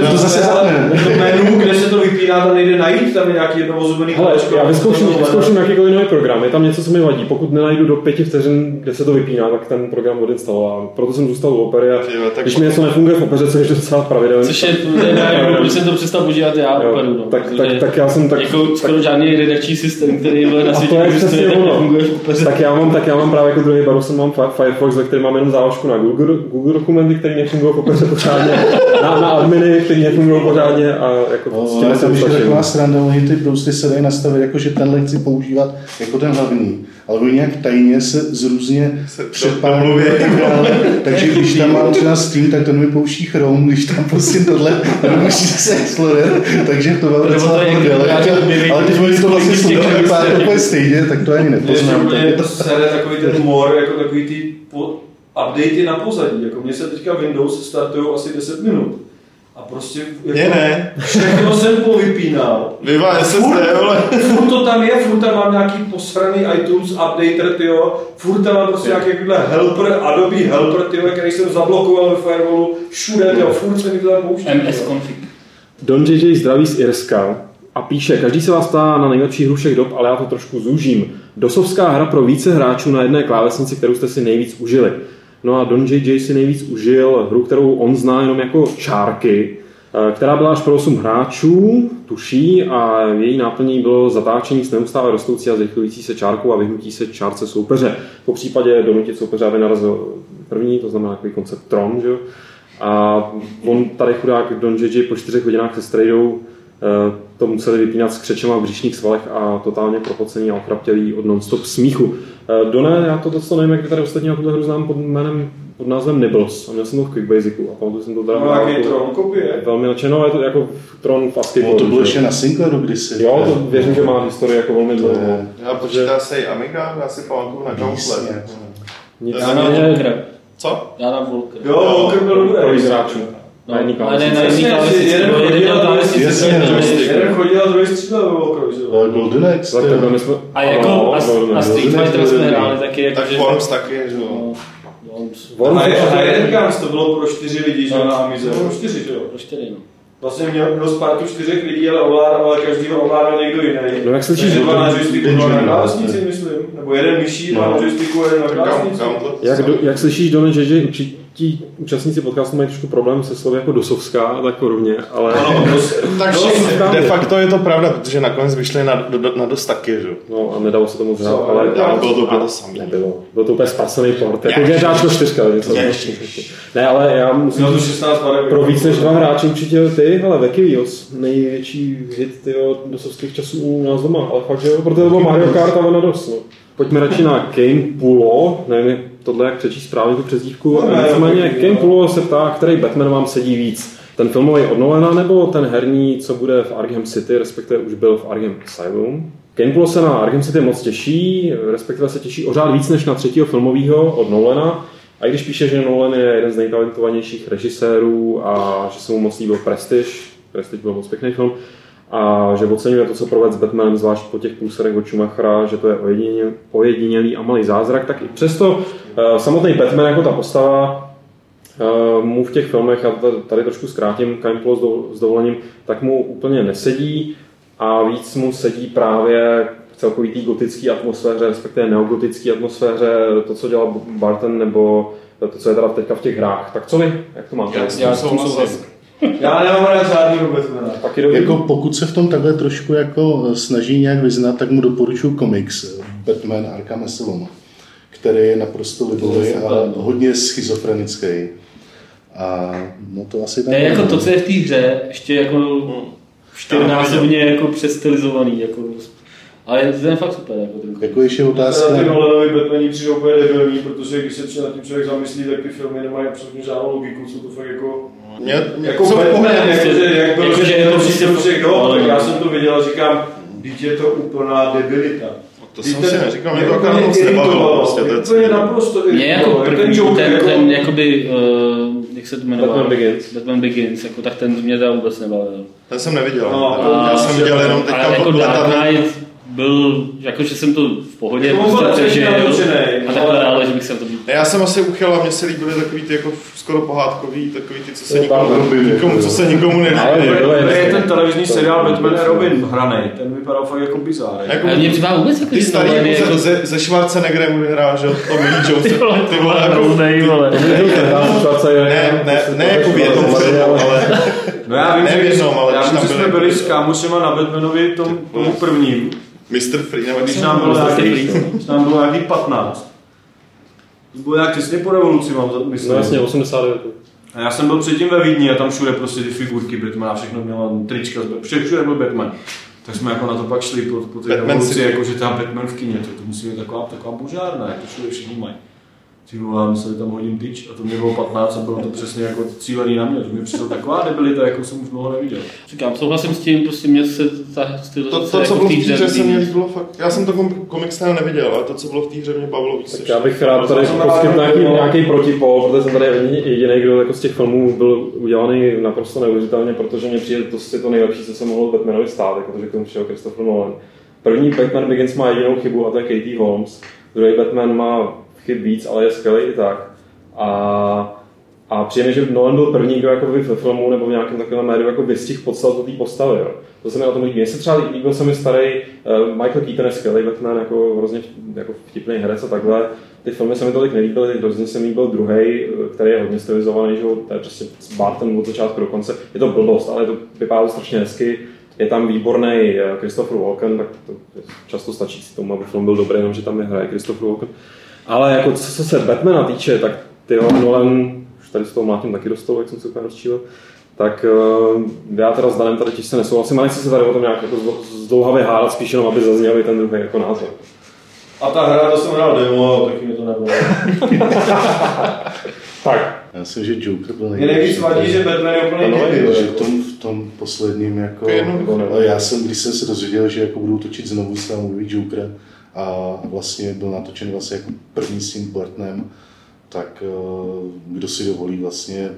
ne, to zase to menu, kde se to vypíná, tam nejde najít, tam je nějaký jednovozubený Hele, já vyzkouším, vyzkouším jakýkoliv nový program, je tam něco, co mi vadí. Pokud nenajdu do pěti vteřin, kde se to vypíná, tak ten program odinstalovám. Proto jsem zůstal v Opery a když mi něco nefunguje v Opeře, což je docela pravidelně. Což je, když jsem to přestal používat já, Operu, no tak, tak, tak, já jsem tak... Jako skoro tak, žádný redakční systém, který byl na světě existuje, funguje v tak já mám, tak já mám právě jako druhý baru, jsem mám Firefox, ve který mám jenom záložku na Google, Google dokumenty, které nefungují v opeře pořádně, na, na adminy, které nefungují pořádně a jako no, s tím jsem taková sranda, oni ty prostě se dají nastavit, jako že tenhle chci používat jako ten hlavní ale oni nějak tajně se z různě předpáluje takže když tam mám třeba Steam, tak ten mi pouští Chrome, když tam prostě tohle, musí se Explorer, takže to bylo docela bordel. Ale teď oni to vlastně sledovali pár úplně stejně, tak to ani nepoznám. Je to sere takový ten mor, jako takový ty updatey na pozadí. Jako mně se teďka Windows startují asi 10 minut a prostě jako, je ne. všechno jsem povypínal. Vyvá SSD, vole. Furt to tam je, furt tam mám nějaký posraný iTunes updater, tyjo. Furt tam mám prostě nějaký helper, Adobe helper, tyjo, který jsem zablokoval ve firewallu. Všude, tyjo, furt se mi to tam pouští. MS config. Don JJ zdraví z Irska a píše, každý se vás ptá na nejlepší hru všech dob, ale já to trošku zúžím. Dosovská hra pro více hráčů na jedné klávesnici, kterou jste si nejvíc užili. No a Don JJ si nejvíc užil hru, kterou on zná jenom jako čárky, eh, která byla až pro 8 hráčů, tuší, a její náplní bylo zatáčení s neustále rostoucí a zrychlující se čárkou a vyhnutí se čárce soupeře. Po případě donutit soupeře, aby narazil první, to znamená takový koncept Tron, že? A on tady chudák Don JJ po čtyřech hodinách se strejdou to museli vypínat s křečema v břišních svalech a totálně propocení a ochraptělý od non-stop smíchu. Eh, Done, já to docela nevím, jak tady ostatní na tuhle hru znám pod jménem pod názvem Nibbles a měl jsem to v Quickbasicu a pamatuju jsem to teda no, jaký Tron kopie? Velmi nadšeno, je to jako Tron v ASCII. No, to bylo ještě na Sinclairu kdysi. Jo, to věřím, že má historii jako velmi dlouho. Já počítá se i Amiga, já si pamatuju na Gauntlet. Nic já na Volker. Co? Já na Volker. Jo, Volker byl dobrý. Pro hráčů. Na jedný klávesnici. Ne, na jedný klávesnici. Jeden chodil a druhý střílel ve Volkeru, že jo? Golden Axe. A jako a Street Fighter jsme hráli taky. Tak Worms taky, že jo. Worms. A jeden Guns to bylo pro čtyři lidi, že jo, na Amize. Pro čtyři, že jo? Pro čtyři, no. Vlastně měl, měl Spartu čtyřech lidí, ale ovládal, ale každý ovládal někdo jiný. No jak slyšíš, dva na joysticku, dva na klávesnici, myslím. Nebo jeden myší, dva na joysticku, jeden na klávesnici. Jak, do, jak slyšíš, Done, že, že ti účastníci podcastu mají trošku problém se slovy jako dosovská, tak podobně, ale... No, dos, tak de facto je to pravda, protože nakonec vyšli na, do, na dost taky, že? No a nedalo se tomu hrát, ale... ale bylo to úplně to samé. Nebylo. Bylo to úplně spasený port, jako GTAčko 4, něco. Ne, ale já musím no, 16 pro víc než dva hráče určitě ty, ale Vekivios, největší hit tyjo, dosovských časů u nás doma, ale fakt, že jo, protože to bylo Mario Kart a na dost, no. Pojďme radši na Kane Pulo, nevím, tohle jak přečíst správně tu přezdívku. No, Nicméně Pulo se ptá, který Batman vám sedí víc. Ten filmový od Nolana nebo ten herní, co bude v Arkham City, respektive už byl v Arkham Asylum. Pulo se na Arkham City moc těší, respektive se těší o řád víc než na třetího filmového od Nolana. A i když píše, že Nolan je jeden z nejtalentovanějších režisérů a že se mu moc líbil Prestige, Prestige byl moc pěkný film, a že oceňuje to, co provedl s Batmanem, zvlášť po těch půlserech od Schumachera, že to je ojedinělý a malý zázrak, tak i přesto samotný Batman jako ta postava uh, mu v těch filmech, já tady trošku zkrátím Campbell s dovolením, tak mu úplně nesedí a víc mu sedí právě celkový té gotické atmosféře, respektive neogotické atmosféře, to, co dělal Barton, nebo to, co je teda teďka v těch hrách. Tak co vy? Jak to máte? Já, já souhlasím. Já nemám rád žádný Batmana. Taky dobrý. Jako pokud se v tom takhle trošku jako snaží nějak vyznat, tak mu doporučuji komiks Batman Arkham Asylum, který je naprosto libový a hodně schizofrenický. A no to asi To tak je jako to, co je v té hře, ještě jako čtyřnásobně jako přestylizovaný. Jako, ale je to je fakt super. Jako ten Jako ještě Ty otázka, Nolanovi Batmani přijdou úplně debilní, protože když se třeba nad tím člověk zamyslí, tak ty filmy nemají absolutně žádnou logiku, jsou to fakt jako... Mě, mě, Jako v Batman, pohodě. jakože, jak byl, Jakože že je je to to prostě prostě fakt- kdo, ale- tak já jsem to viděl a říkám, teď je to úplná debilita. To jsem si neříkal, mě to akorát moc nebavilo. Prostě, to je naprosto Mě jako iritovalo. první, ten, ten, jako- jakoby, uh, jak se to jmenoval? Batman Begins. Batman Begins, jako, tak ten mě teda vůbec nebavil. Ten jsem neviděl. No, já jsem viděl jenom teďka jako Dark. Knight byl, jakože jsem to v pohodě Jako byl prostě přežil a takhle, ale- ale že bych se to Ne, Já jsem asi uchyl a mně se líbily takový ty jako skoro pohádkový, takový ty, co se nikomu, nikomu, jako co se nikomu Ale nelíbí. To je ten televizní seriál Batman a Robin hranej, ten vypadal fakt jako bizár. Jako, Ale mě připadá vůbec jako, ty starý jako jako ze, ze Schwarzeneggerem už hrál, že to Millie Jones, Ty vole, ty vole, jako, ne, ne, ne jako v jednom filmu, ale No já vím, že, ale jsme byli- s kámošema na Batmanovi tom, tomu prvním, Mr. Free, nebo když nám se bylo nějaký, když nám bylo nějaký 15. To bylo nějak těsně po revoluci, mám myslím. No jasně, 89. A já jsem byl předtím ve Vídni a tam všude prostě ty figurky Batmana, všechno měla trička, všude, všude byl Batman. Tak jsme jako na to pak šli po, po té Batman revoluci, jako že ta Batman v kině, to, to musí být taková, taková bužárna, jak to všude všichni mají. Vole, museli tam hodím tyč a to mě bylo 15 a bylo to přesně jako cílený na mě, to mi přišlo taková debilita, jako jsem už dlouho neviděl. Říkám, souhlasím s tím, prostě mě se ta stylizace To, to, jako co bylo v té hře se mě líbilo fakt. Já jsem to kom- komiks neviděl, ale to, co bylo v té hře, mě bavilo víc. Tak já bych rád tady poskytl rád, nějaký, nějaký protipol, protože jsem tady jediný, kdo jako z těch filmů byl udělaný naprosto neuvěřitelně, protože mě přijde to je to nejlepší, co se mohlo Batmanovi stát, jako to, že k tomu přišel Christopher Nolan. První Batman Begins má jedinou chybu a to je Katie Holmes. Druhý Batman má chyb víc, ale je skvělý i tak. A, a přijde že Nolan byl první, kdo jako ve filmu nebo v nějakém takovém médiu jako vystihl podstatu té postavy. Jo. To se mi na tom líbí. Mně se třeba líbil se mi starý uh, Michael Keaton je skvělý Batman, jako hrozně jako vtipný herec a takhle. Ty filmy se mi tolik nelíbily, hrozně se mi líbil druhý, který je hodně stylizovaný, že to je prostě s Barton od začátku do konce. Je to blbost, ale to vypadá strašně hezky. Je tam výborný eh, Christopher Walken, tak to často stačí si tomu, aby film byl dobrý, jenom že tam je hraje Christopher Walken. Ale jako co, co se Batmana týče, tak ty Nolan, už tady s toho mlátím taky dostal, jak jsem se úplně rozčílil, tak uh, já teda s Danem tady těžce nesouhlasím a nechci se tady o tom nějak jako zdlouhavě hádat, spíš jenom, aby zazněl i ten druhý jako názor. A ta hra, to jsem hrál demo, taky mi to nebylo. Tak, já myslím, že Joker byl Mě nejvíc vadí, že Batman je úplně Ano, debil. že v jako. tom, v tom posledním jako, ale já jsem, když jsem se dozvěděl, že jako budou točit znovu s nový Joker a vlastně byl natočen vlastně jako první s tím Burtonem, tak eh, kdo si dovolí vlastně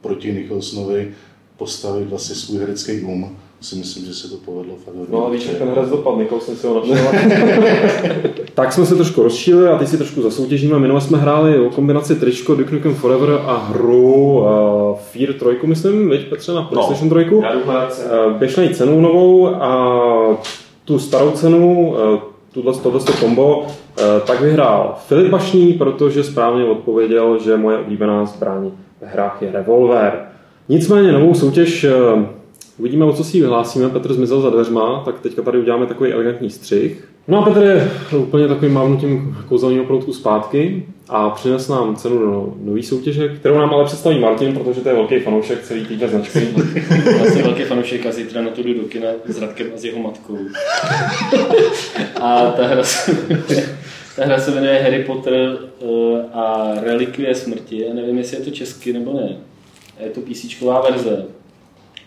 proti Nicholsonovi postavit vlastně svůj herecký um, si myslím, že se to povedlo fakt hodně. no a víš, jak ten herec dopadl, Nicholson si ho našel. tak jsme se trošku rozčílili a teď si trošku zasoutěžíme. Minule jsme hráli o kombinaci tričko Duke Nukem Forever a hru uh, Fear 3, myslím, viď Petře, na PlayStation 3. Já jdu hledat Eh, Běž najít cenu novou a tu starou cenu, eh, tuhle, tohle kombo, eh, tak vyhrál Filip Bašný, protože správně odpověděl, že moje oblíbená zbraň ve hrách je revolver. Nicméně novou soutěž eh, uvidíme, o co si ji vyhlásíme. Petr zmizel za dveřma, tak teďka tady uděláme takový elegantní střih. No a Petr je úplně takovým mávnutím kouzelného proutku zpátky a přines nám cenu do nové soutěže, kterou nám ale představí Martin, protože to je velký fanoušek celý týdne značky. Já jsem velký fanoušek a zítra na to jdu do kina s Radkem a s jeho matkou. A ta hra se ta hra se jmenuje Harry Potter eh, a Relikvie smrti. Já nevím, jestli je to česky nebo ne. Je to písíčková verze.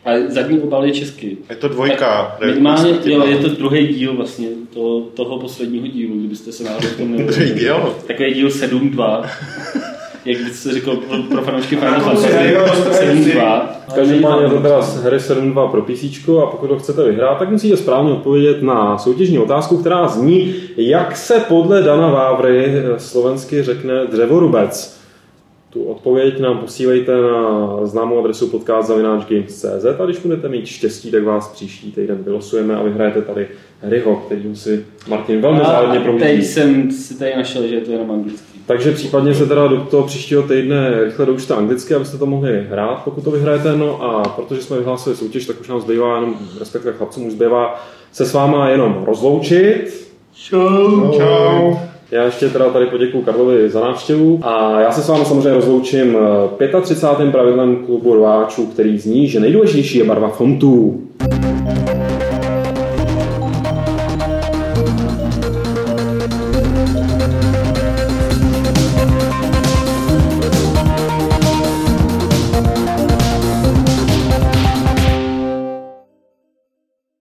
A zadní obal je česky. Je to dvojka. Tak Minimálně, jo, je to druhý díl vlastně to, toho posledního dílu, kdybyste se náhodou v tom Druhý díl? Takový díl 7.2. Jak byste řekl pro, pro fanoušky Final Fantasy serióz, to je 7.2. Každopádně je to teda z hry 7.2 pro PC a pokud ho chcete vyhrát, tak musíte správně odpovědět na soutěžní otázku, která zní, jak se podle Dana Vávry eh, slovensky řekne dřevorubec. Tu odpověď nám posílejte na známou adresu podcast.games.cz a když budete mít štěstí, tak vás příští týden vylosujeme a vyhrajete tady Harryho, který si Martin velmi závodně promítí. Teď jsem si tady našel, že je to jenom anglický. Takže případně se teda do toho příštího týdne rychle doučte anglicky, abyste to mohli hrát, pokud to vyhrajete. No a protože jsme vyhlásili soutěž, tak už nám zbývá jenom, respektive chlapcům už zbývá se s váma jenom rozloučit. Čau. Čau. Já ještě teda tady poděkuji Karlovi za návštěvu a já se s vámi samozřejmě rozloučím 35. pravidlem klubu rváčů, který zní, že nejdůležitější je barva fontů.